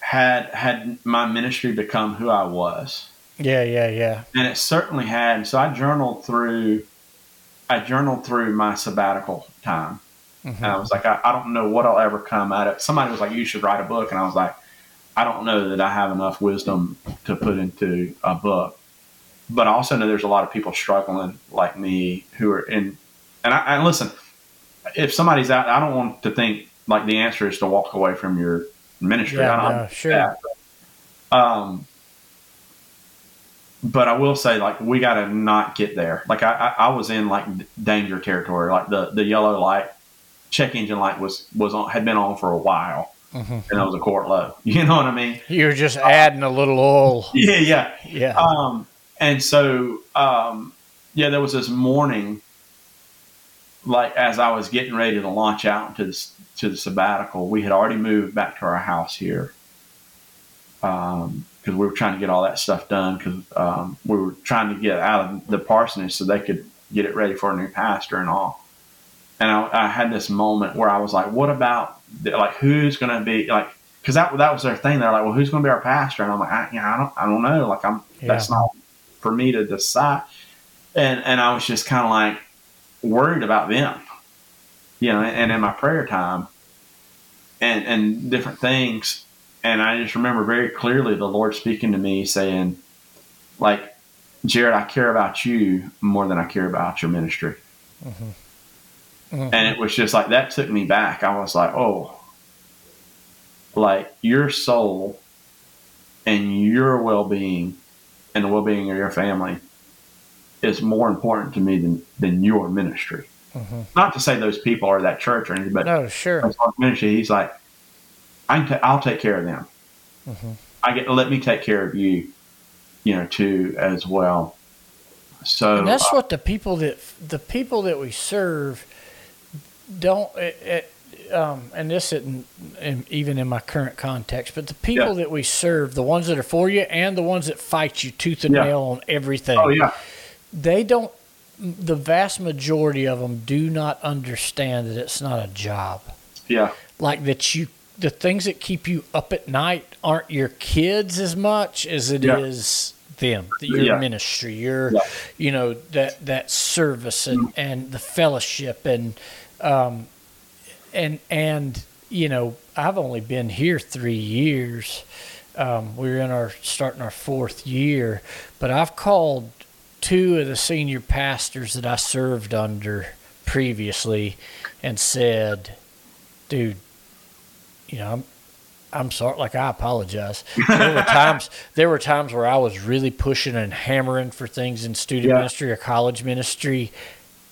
Had had my ministry become who I was? Yeah, yeah, yeah. And it certainly had. So I journaled through. I journaled through my sabbatical time Mm-hmm. And I was like, I, I don't know what I'll ever come out of. Somebody was like, you should write a book. And I was like, I don't know that I have enough wisdom to put into a book. But I also know there's a lot of people struggling like me who are in. And I and listen, if somebody's out, I don't want to think like the answer is to walk away from your ministry. Yeah, I don't no, sure. That. Um, but I will say, like, we got to not get there. Like, I, I, I, was in like danger territory, like the the yellow light check engine light was was on had been on for a while, mm-hmm. and it was a quart low. You know what I mean? You're just adding a little oil. Yeah, yeah, yeah. Um, and so, um, yeah, there was this morning, like as I was getting ready to launch out into the, to the sabbatical, we had already moved back to our house here. Um, because we were trying to get all that stuff done because um, we were trying to get out of the parsonage so they could get it ready for a new pastor and all and I, I, had this moment where I was like, "What about like who's going to be like?" Because that that was their thing. They're like, "Well, who's going to be our pastor?" And I'm like, I, you know, I don't, I don't know. Like, I'm yeah. that's not for me to decide." And and I was just kind of like worried about them, you know. And in my prayer time, and and different things, and I just remember very clearly the Lord speaking to me saying, like, Jared, I care about you more than I care about your ministry. Mm-hmm Mm-hmm. And it was just like that took me back. I was like, oh, like your soul and your well being and the well being of your family is more important to me than, than your ministry. Mm-hmm. Not to say those people are that church or anything, but no, sure. Ministry, he's like, I can t- I'll take care of them. Mm-hmm. I get let me take care of you, you know, too as well. So and that's uh, what the people that the people that we serve don't it, it, um, and this isn't in, even in my current context, but the people yeah. that we serve, the ones that are for you and the ones that fight you tooth and yeah. nail on everything, oh, yeah. They don't. The vast majority of them do not understand that it's not a job. Yeah, like that you the things that keep you up at night aren't your kids as much as it yeah. is them, your yeah. ministry, your, yeah. you know, that that service and and the fellowship and um, and and you know, I've only been here three years. Um, we're in our starting our fourth year, but I've called two of the senior pastors that I served under previously and said, "Dude, you know, I'm I'm sorry. Like I apologize. There were times there were times where I was really pushing and hammering for things in student yeah. ministry or college ministry.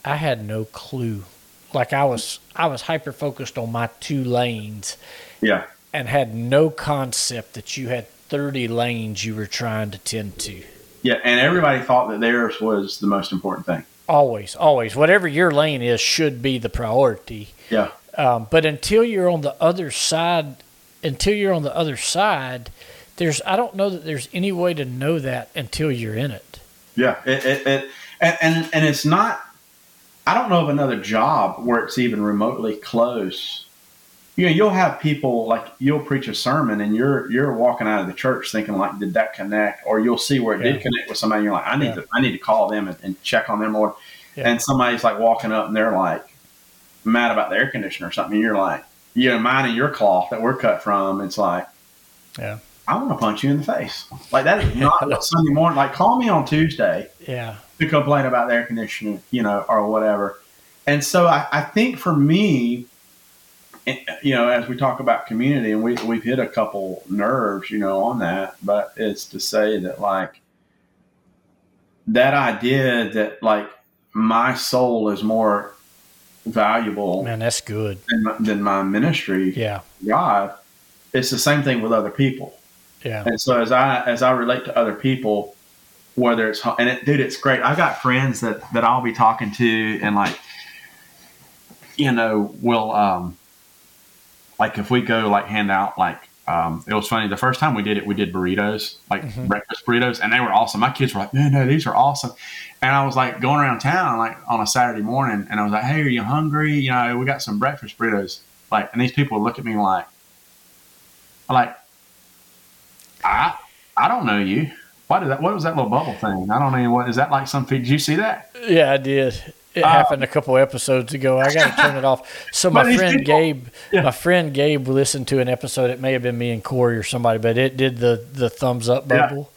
I had no clue like I was I was hyper focused on my two lanes. Yeah. And had no concept that you had 30 lanes you were trying to tend to. Yeah, and everybody thought that theirs was the most important thing. Always, always. Whatever your lane is should be the priority. Yeah. Um, but until you're on the other side, until you're on the other side, there's I don't know that there's any way to know that until you're in it. Yeah, it, it, it and, and and it's not. I don't know of another job where it's even remotely close. You know, you'll have people like you'll preach a sermon and you're you're walking out of the church thinking like, did that connect? Or you'll see where it yeah. did connect with somebody. And you're like, I need yeah. to I need to call them and, and check on them more. Yeah. And somebody's like walking up and they're like mad about the air conditioner or something. And you're like, you know, mine and your cloth that we're cut from. It's like, yeah, I want to punch you in the face. Like that is not what Sunday morning. Like call me on Tuesday. Yeah. To complain about the air conditioning, you know, or whatever. And so I, I think for me, you know, as we talk about community, and we we've hit a couple nerves, you know, on that, but it's to say that like that idea that like my soul is more valuable. Man, that's good. Than my, than my ministry. Yeah. God. It's the same thing with other people. Yeah. And so as I as I relate to other people, whether it's and it, dude, it's great. I got friends that that I'll be talking to, and like, you know, will um, like if we go like hand out like um, it was funny the first time we did it we did burritos like mm-hmm. breakfast burritos and they were awesome my kids were like no no these are awesome and i was like going around town like on a saturday morning and i was like hey are you hungry you know we got some breakfast burritos like and these people look at me like like I I don't know you. Why did that? What was that little bubble thing? I don't know what is that like. Some did you see that? Yeah, I did. It uh, happened a couple episodes ago. I got to turn it off. So my friend people, Gabe, yeah. my friend Gabe listened to an episode. It may have been me and Corey or somebody, but it did the the thumbs up bubble.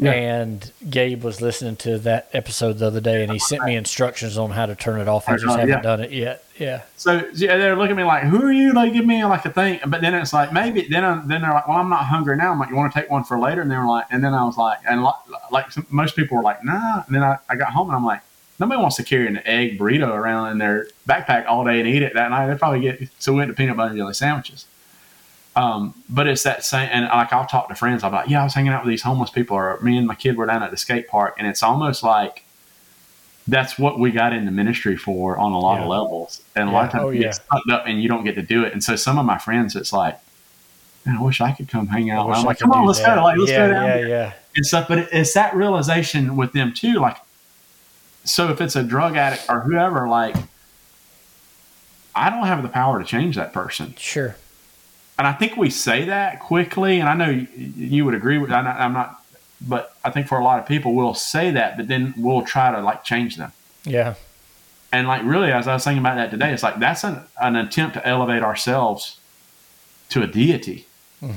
Yeah. And Gabe was listening to that episode the other day, and he sent me instructions on how to turn it off. I just haven't yeah. done it yet. Yeah. So yeah, they're looking at me like, "Who are you?" Like, give me like a thing. But then it's like maybe then I, then they're like, "Well, I'm not hungry now." I'm like, "You want to take one for later?" And they were like, and then I was like, and like, like some, most people were like, "Nah." And then I, I got home and I'm like, nobody wants to carry an egg burrito around in their backpack all day and eat it that night. They probably get so we went to peanut butter and jelly sandwiches. Um, but it's that same, and like I'll talk to friends. I'm like, yeah, I was hanging out with these homeless people, or me and my kid were down at the skate park, and it's almost like that's what we got into ministry for on a lot yeah. of levels. And a yeah. lot of times oh, you get stuck up and you don't get to do it. And so some of my friends, it's like, man, I wish I could come hang out. I'm like, come on, let's that. go. Like, let's yeah, go down yeah, there. Yeah. And stuff. But it's that realization with them too. Like, so if it's a drug addict or whoever, like, I don't have the power to change that person. Sure and I think we say that quickly, and I know you, would agree with. I'm not, but I think for a lot of people, we'll say that, but then we'll try to like change them. Yeah. And like really, as I was thinking about that today, it's like that's an, an attempt to elevate ourselves to a deity. Because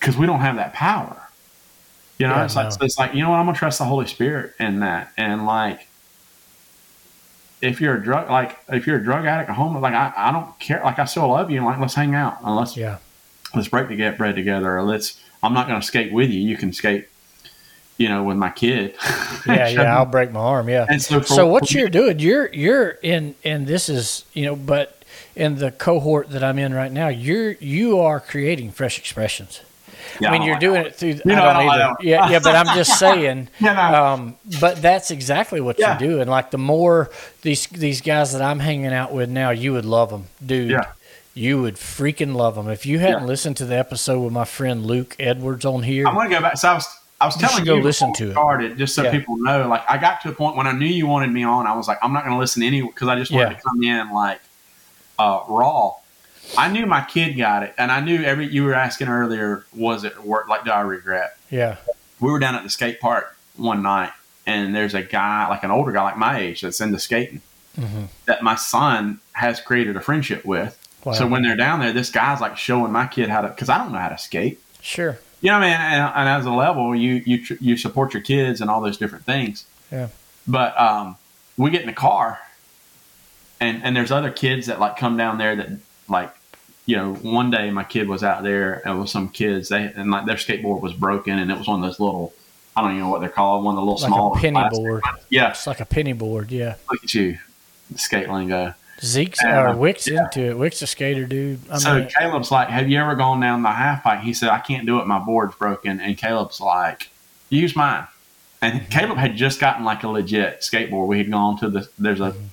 mm-hmm. we don't have that power. You know, yeah, it's, like, so it's like, you know what, I'm to trust the Holy Spirit in that. And like, if you're a drug like if you're a drug addict at home, like I, I don't care. Like I still love you. Like let's hang out. And let's yeah. Let's break the get bread together. Or let's. I'm not going to skate with you. You can skate. You know, with my kid. yeah, yeah. I'll break my arm. Yeah. And so, for, so what you're doing, you're you're in, and this is you know, but in the cohort that I'm in right now, you're you are creating fresh expressions. Yeah, I mean, you're doing it through. You know, I don't I don't, yeah, yeah, but I'm just saying. yeah, um, but that's exactly what yeah. you're doing. Like the more these these guys that I'm hanging out with now, you would love them, dude. Yeah. You would freaking love them. If you hadn't listened to the episode with my friend Luke Edwards on here, I'm gonna go back. So I was I was telling you, go listen to it. Started just so people know. Like I got to a point when I knew you wanted me on. I was like, I'm not going to listen to any because I just wanted to come in like uh, raw. I knew my kid got it, and I knew every. You were asking earlier, was it work? Like, do I regret? Yeah. We were down at the skate park one night, and there's a guy, like an older guy, like my age, that's into skating. Mm-hmm. That my son has created a friendship with. Wow. So when they're down there, this guy's like showing my kid how to, because I don't know how to skate. Sure. You know, man, and, and as a level, you you you support your kids and all those different things. Yeah. But um, we get in the car, and and there's other kids that like come down there that like you know, one day my kid was out there and with some kids, they and like their skateboard was broken and it was one of those little, I don't even know what they're called, one of the little like small penny plastic. board. Yeah, it's like a penny board. Yeah. Look at you, skate lingo. Zeke's and, or Wick's yeah. into it. Wick's a skater, dude. I so mean, Caleb's like, "Have you ever gone down the half pipe?" He said, "I can't do it. My board's broken." And Caleb's like, "Use mine." And mm-hmm. Caleb had just gotten like a legit skateboard. We had gone to the there's a mm-hmm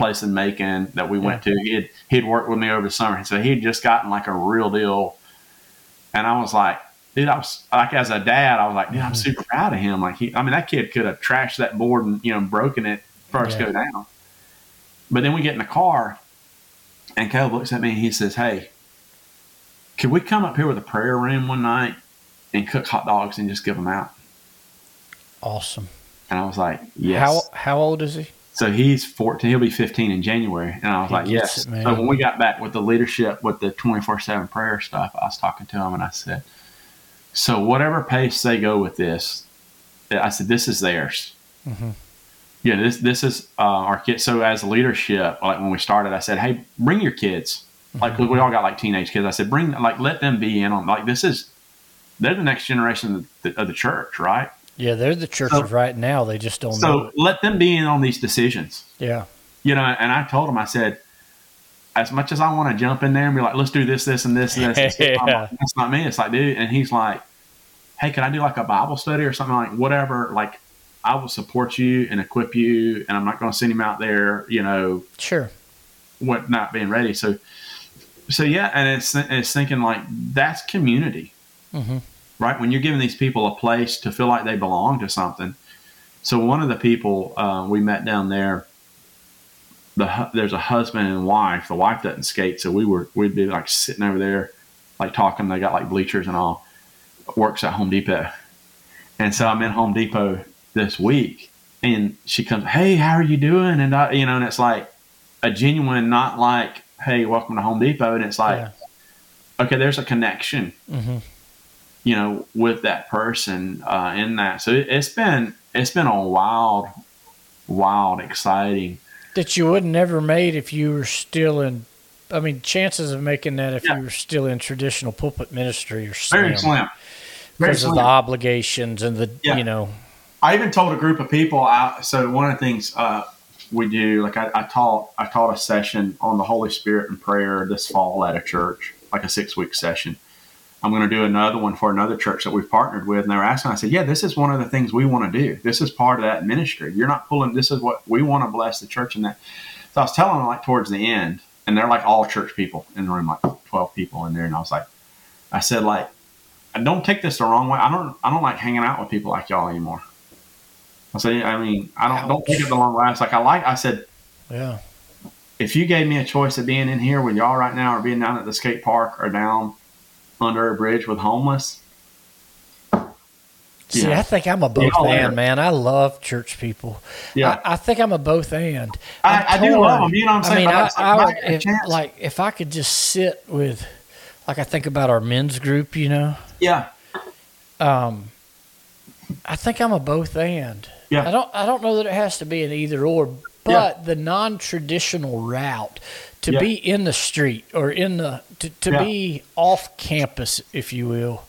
place in Macon that we went to. He had he'd worked with me over the summer, so he had just gotten like a real deal. And I was like, dude, I was like, as a dad, I was like, dude, I'm mm-hmm. super proud of him. Like he, I mean, that kid could have trashed that board and you know broken it first yeah. go down. But then we get in the car, and Caleb looks at me and he says, "Hey, can we come up here with a prayer room one night and cook hot dogs and just give them out?" Awesome. And I was like, "Yes." How how old is he? So he's 14. He'll be 15 in January. And I was he like, yes. It, so when we got back with the leadership, with the 24 7 prayer stuff, I was talking to him and I said, so whatever pace they go with this, I said, this is theirs. Mm-hmm. Yeah, this this is uh, our kids. So as leadership, like when we started, I said, hey, bring your kids. Mm-hmm. Like we all got like teenage kids. I said, bring like let them be in on like this is they're the next generation of the, of the church, right? Yeah, they're the church so, of right now. They just don't so let them be in on these decisions. Yeah. You know, and I told him, I said, as much as I want to jump in there and be like, let's do this, this, and this, and this, yeah. like, that's not me. It's like, dude, and he's like, hey, can I do like a Bible study or something like whatever? Like, I will support you and equip you, and I'm not going to send him out there, you know, sure, what not being ready. So, so yeah, and it's it's thinking like that's community. Mm-hmm right? When you're giving these people a place to feel like they belong to something. So one of the people uh, we met down there, the there's a husband and wife. The wife doesn't skate, so we were we'd be like sitting over there, like talking. They got like bleachers and all. Works at Home Depot, and so I'm in Home Depot this week, and she comes, "Hey, how are you doing?" And I, you know, and it's like a genuine, not like, "Hey, welcome to Home Depot," and it's like, yeah. okay, there's a connection. Mm-hmm you know, with that person uh, in that. So it, has been it's been a wild, wild, exciting that you would never made if you were still in. I mean, chances of making that if yeah. you were still in traditional pulpit ministry are slim. Very slim. Very because slim. of the obligations and the yeah. you know. I even told a group of people out. So one of the things uh, we do, like I, I taught, I taught a session on the Holy Spirit and prayer this fall at a church, like a six week session I'm going to do another one for another church that we've partnered with. And they were asking, I said, yeah, this is one of the things we want to do. This is part of that ministry. You're not pulling, this is what we want to bless the church in that. So I was telling them like towards the end, and they're like all church people in the room, like 12 people in there. And I was like, I said, like, I don't take this the wrong way. I don't, I don't like hanging out with people like y'all anymore. I said, I mean, I don't, Ouch. don't take it the wrong way. It's like, I like, I said, yeah. If you gave me a choice of being in here with y'all right now or being down at the skate park or down under a bridge with homeless. See, yeah. I think I'm a both and man. I love church people. Yeah, I, I think I'm a both and. I, I, do love them. You know what I'm saying? I mean, I, I would, if, like if I could just sit with, like I think about our men's group. You know. Yeah. Um, I think I'm a both and. Yeah. I don't. I don't know that it has to be an either or, but yeah. the non-traditional route to yeah. be in the street or in the to, to yeah. be off campus, if you will,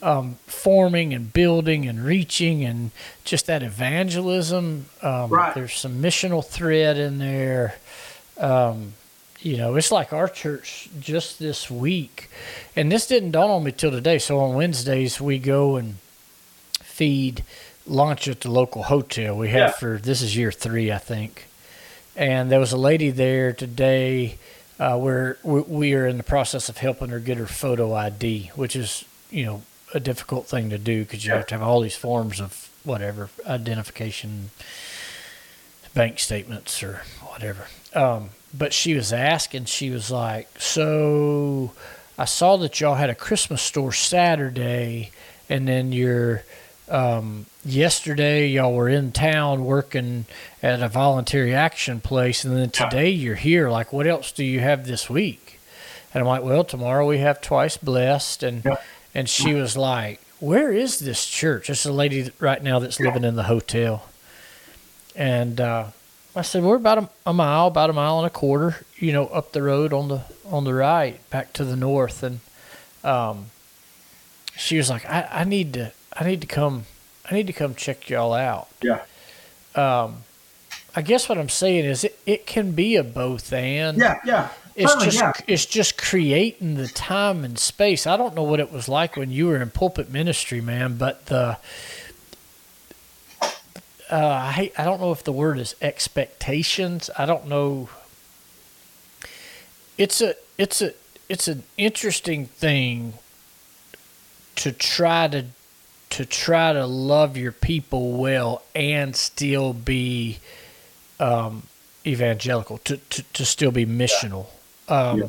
um, forming and building and reaching and just that evangelism. Um, right. There's some missional thread in there. Um, you know, it's like our church just this week, and this didn't dawn on me till today. So on Wednesdays we go and feed lunch at the local hotel we have yeah. for this is year three, I think and there was a lady there today uh, where we are in the process of helping her get her photo ID, which is you know a difficult thing to do because you have to have all these forms of whatever identification, bank statements or whatever. Um, but she was asking, she was like, "So I saw that y'all had a Christmas store Saturday, and then your um, yesterday y'all were in town working at a voluntary action place and then today you're here. Like what else do you have this week? And i'm like well tomorrow we have twice blessed and yeah. and she was like where is this church? This is a lady right now that's living in the hotel. And uh, i said we're about a, a, mile about a mile and a quarter you know up the road on the on the right back to the north. And um, she was like I, I need to i need to come I need to come check y'all out. Yeah. Um, I guess what I'm saying is it, it can be a both and. Yeah, yeah. It's just yeah. it's just creating the time and space. I don't know what it was like when you were in pulpit ministry, man, but the uh, I hate, I don't know if the word is expectations. I don't know. It's a it's a it's an interesting thing to try to to try to love your people well and still be um, evangelical to, to, to still be missional. Um, yeah.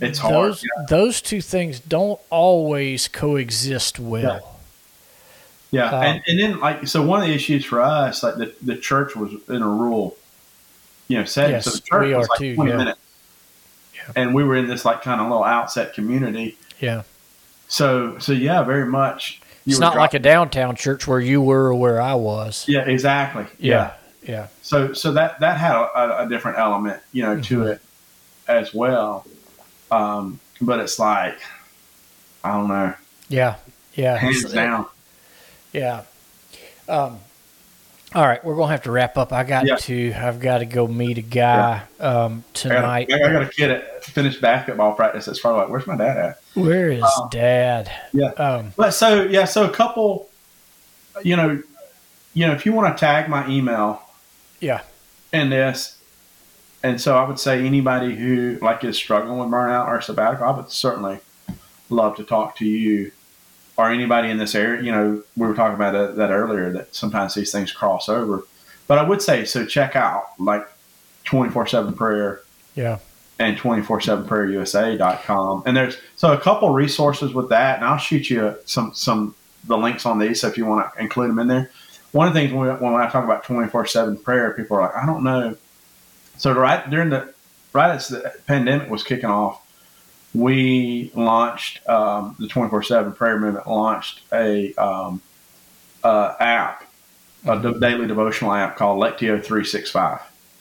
It's hard. Those, yeah. those two things don't always coexist well. Yeah, um, and, and then like so, one of the issues for us, like the, the church was in a rural, you know, setting. Yes, so the church was like too, twenty yeah. minutes, yeah. and we were in this like kind of little outset community. Yeah. So so yeah, very much. It's not like a downtown church where you were or where I was. Yeah, exactly. Yeah, yeah. yeah. So so that that had a, a different element, you know, mm-hmm. to it as well. Um, but it's like I don't know. Yeah, yeah. Hands down. Yeah. Um, all right, we're gonna have to wrap up. I got yeah. to. I've got to go meet a guy yeah. um, tonight. I got, I got a kid at finished basketball practice. It's probably like, where's my dad at? Where is um, dad? Yeah. Um, but so yeah, so a couple. You know, you know, if you want to tag my email. Yeah. In this, and so I would say anybody who like is struggling with burnout or sabbatical, I would certainly love to talk to you or anybody in this area. You know, we were talking about that, that earlier that sometimes these things cross over. But I would say so. Check out like twenty four seven prayer. Yeah. And 247prayerusa.com. And there's so a couple resources with that, and I'll shoot you some some the links on these so if you want to include them in there. One of the things when, we, when I talk about 24 7 prayer, people are like, I don't know. So, right during the, right as the pandemic was kicking off, we launched um, the 24 7 prayer movement launched a um, uh, app a daily devotional app called lectio 365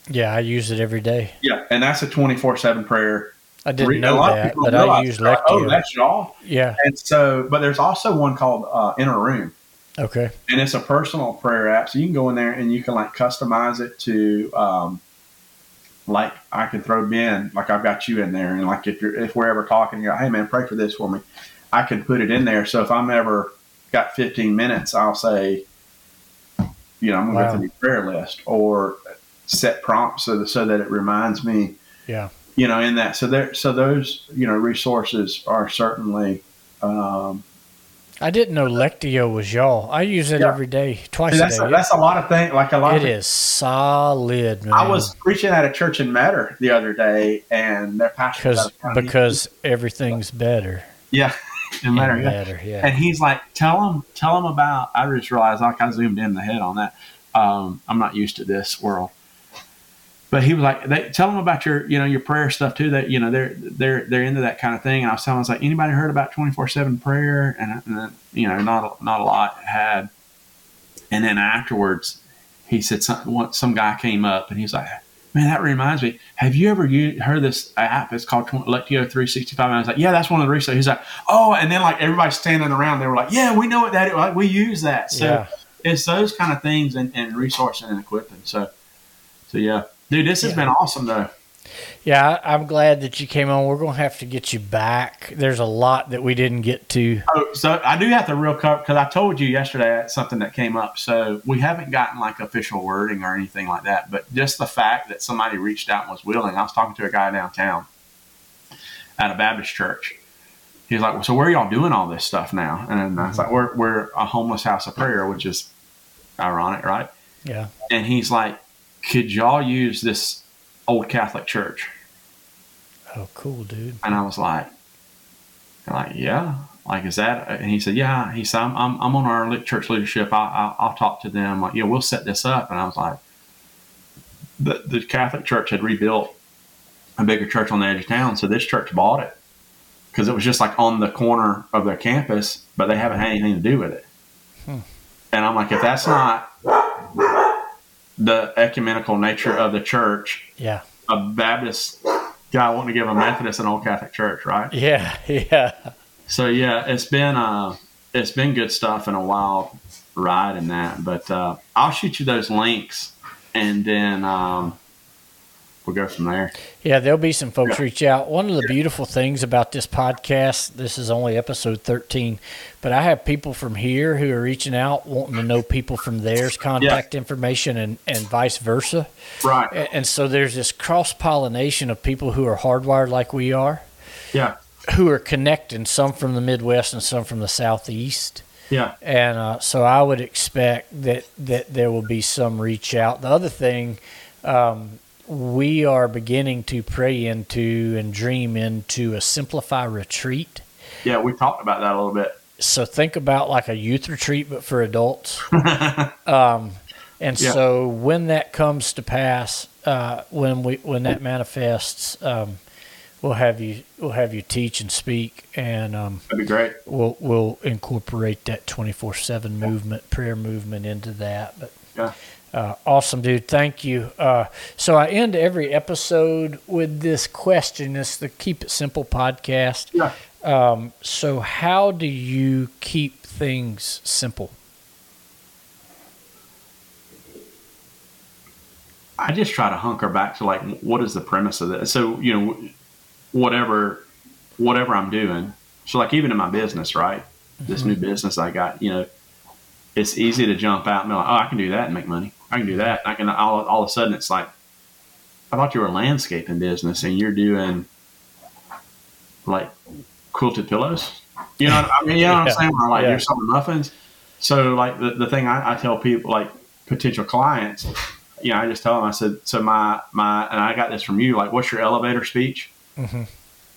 yeah i use it every day. Yeah and that's a 24 7 prayer. I didn't know that but i use lectio oh that's y'all. Yeah. And so but there's also one called uh, inner room. Okay. And it's a personal prayer app so you can go in there and you can like customize it to um, like I can throw Ben, like I've got you in there, and like if you're if we're ever talking, you go, hey man, pray for this for me. I can put it in there. So if I'm ever got 15 minutes, I'll say, you know, I'm gonna wow. go through the prayer list. Or set prompts so that, so that it reminds me. Yeah. You know, in that. So there, so those you know resources are certainly um, I didn't know Lectio was y'all. I use it yeah. every day, twice that's a day. A, that's a lot of things. Like a lot. It of is solid. Man. I was preaching at a church in Metter the other day, and their pastor because because everything's better. Yeah, in Metter, yeah. yeah. And he's like, "Tell them, tell them about." I just realized, like, I zoomed in the head on that. Um, I'm not used to this world but he was like, they, tell them about your, you know, your prayer stuff too. That you know they're they're they're into that kind of thing. And I was telling, I was like, anybody heard about twenty four seven prayer? And, and you know, not not a lot had. And then afterwards, he said some some guy came up and he's like, man, that reminds me. Have you ever used, heard this app? It's called Lectio three sixty five. And I was like, yeah, that's one of the research. He's like, oh, and then like everybody standing around, they were like, yeah, we know what that is. Like we use that. So yeah. it's those kind of things and, and resourcing and equipping. So, so yeah. Dude, this has yeah. been awesome though. Yeah, I'm glad that you came on. We're going to have to get you back. There's a lot that we didn't get to. Oh, so I do have to real cover because I told you yesterday something that came up. So we haven't gotten like official wording or anything like that, but just the fact that somebody reached out and was willing. I was talking to a guy downtown at a Baptist church. He's like, well, "So where are y'all doing all this stuff now?" And I was like, "We're we're a homeless house of prayer," which is ironic, right? Yeah. And he's like, could y'all use this old Catholic church? Oh, cool, dude. And I was like, like, yeah. Like, is that? And he said, yeah. He said, I'm, I'm, I'm on our church leadership. I, I, will talk to them. Like, yeah, we'll set this up. And I was like, the, the Catholic church had rebuilt a bigger church on the edge of town. So this church bought it because it was just like on the corner of their campus, but they haven't had anything to do with it. Hmm. And I'm like, if that's not the ecumenical nature of the church. Yeah. A Baptist guy wanting to give a Methodist an old Catholic church, right? Yeah, yeah. So yeah, it's been uh it's been good stuff and a wild ride in that. But uh, I'll shoot you those links and then um, we'll go from there. Yeah, there'll be some folks yeah. reach out. One of the beautiful things about this podcast, this is only episode 13, but I have people from here who are reaching out, wanting to know people from theirs contact yeah. information and, and vice versa. Right. And, and so there's this cross pollination of people who are hardwired like we are. Yeah. Who are connecting, some from the Midwest and some from the Southeast. Yeah. And uh, so I would expect that, that there will be some reach out. The other thing, um, we are beginning to pray into and dream into a simplify retreat. Yeah, we talked about that a little bit. So think about like a youth retreat, but for adults. um, and yeah. so when that comes to pass, uh, when we when that manifests, um, we'll have you we'll have you teach and speak, and um, that'd be great. We'll we'll incorporate that twenty four seven movement, prayer movement into that. But yeah. Uh, awesome, dude. Thank you. Uh, so I end every episode with this question. This the Keep It Simple podcast. Yeah. Um, so how do you keep things simple? I just try to hunker back to like what is the premise of this. So you know, whatever whatever I'm doing. So like even in my business, right? Mm-hmm. This new business I got, you know, it's easy to jump out and be like, oh, I can do that and make money. I can do that. I can all, all of a sudden it's like, I thought you were a landscaping business and you're doing like quilted pillows. You know, I mean, you know what I'm saying? Or like yeah. you're selling muffins. So like the, the thing I, I tell people, like potential clients, you know, I just tell them, I said, so my, my, and I got this from you, like, what's your elevator speech? Mm-hmm.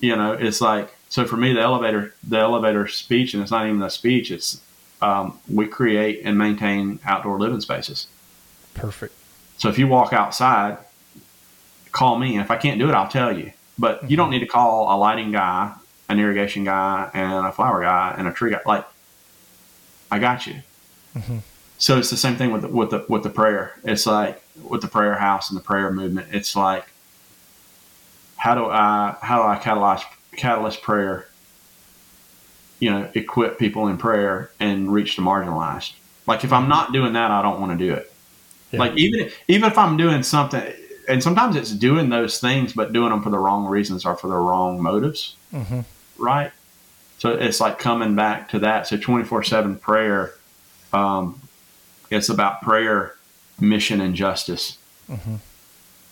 You know, it's like, so for me, the elevator, the elevator speech, and it's not even a speech, it's, um, we create and maintain outdoor living spaces. Perfect. So if you walk outside, call me. And if I can't do it, I'll tell you. But mm-hmm. you don't need to call a lighting guy, an irrigation guy, and a flower guy, and a tree guy. Like, I got you. Mm-hmm. So it's the same thing with the, with the with the prayer. It's like with the prayer house and the prayer movement. It's like, how do I how do I catalyze catalyst prayer? You know, equip people in prayer and reach the marginalized. Like if I'm not doing that, I don't want to do it. Yeah. Like even even if I'm doing something, and sometimes it's doing those things, but doing them for the wrong reasons or for the wrong motives, mm-hmm. right? So it's like coming back to that. So twenty four seven prayer, um, it's about prayer, mission, and justice. Mm-hmm.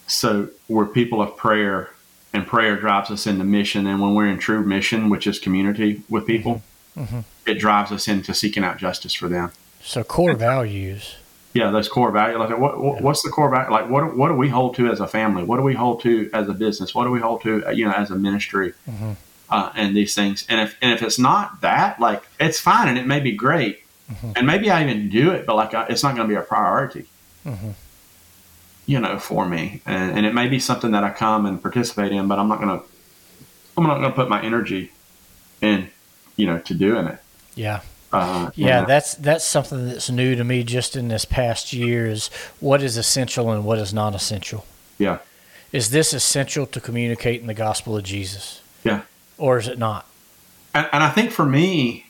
So we're people of prayer, and prayer drives us into mission. And when we're in true mission, which is community with people, mm-hmm. mm-hmm. it drives us into seeking out justice for them. So core values yeah, those core values. Like, what, what, what's the core value? Like, what what do we hold to as a family? What do we hold to as a business? What do we hold to, you know, as a ministry? Mm-hmm. Uh, and these things. And if and if it's not that, like, it's fine and it may be great, mm-hmm. and maybe I even do it, but like, it's not going to be a priority. Mm-hmm. You know, for me, and, and it may be something that I come and participate in, but I'm not going to. I'm not going to put my energy in, you know, to doing it. Yeah. Uh, yeah, that's that's something that's new to me just in this past year is what is essential and what is not essential. Yeah. Is this essential to communicating the gospel of Jesus? Yeah. Or is it not? And, and I think for me,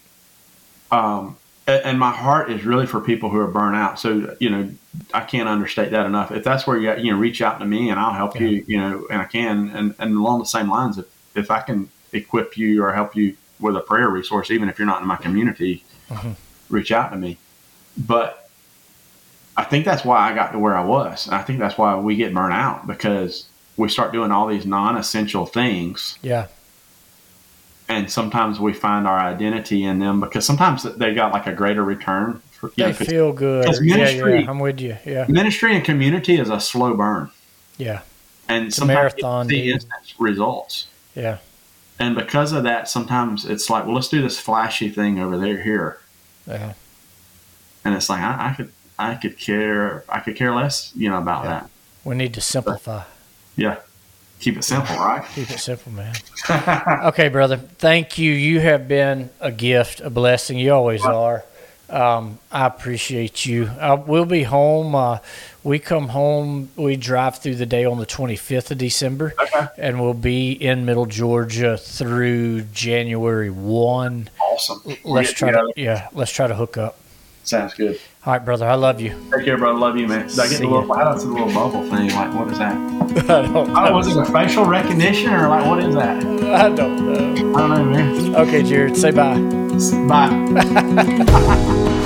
um, and my heart is really for people who are burnt out. So, you know, I can't understate that enough. If that's where you, you know, reach out to me and I'll help yeah. you, you know, and I can. And, and along the same lines, if, if I can equip you or help you with a prayer resource, even if you're not in my community, mm-hmm. reach out to me. But I think that's why I got to where I was. And I think that's why we get burnt out because we start doing all these non-essential things. Yeah. And sometimes we find our identity in them because sometimes they got like a greater return. For, they know, feel good. Ministry, yeah, yeah, I'm with you. Yeah. Ministry and community is a slow burn. Yeah. And it's sometimes marathon, see instant results. Yeah. And because of that, sometimes it's like, well, let's do this flashy thing over there here. Yeah. And it's like I, I could I could care I could care less, you know, about yeah. that. We need to simplify. But, yeah. Keep it simple, right? Keep it simple, man. okay, brother. Thank you. You have been a gift, a blessing. You always are. Um, I appreciate you. I, we'll be home. Uh, we come home. We drive through the day on the 25th of December, okay. and we'll be in Middle Georgia through January one. Awesome. Let's try together. to yeah. Let's try to hook up. Sounds good. All right, brother. I love you. Take care, brother. Love you, man. Did I get the little, how does the little bubble thing? Like, what is that? I don't know. Oh, was it a facial recognition or like, what is that? I don't know. I don't know, man. Okay, Jared. Say bye. Bye.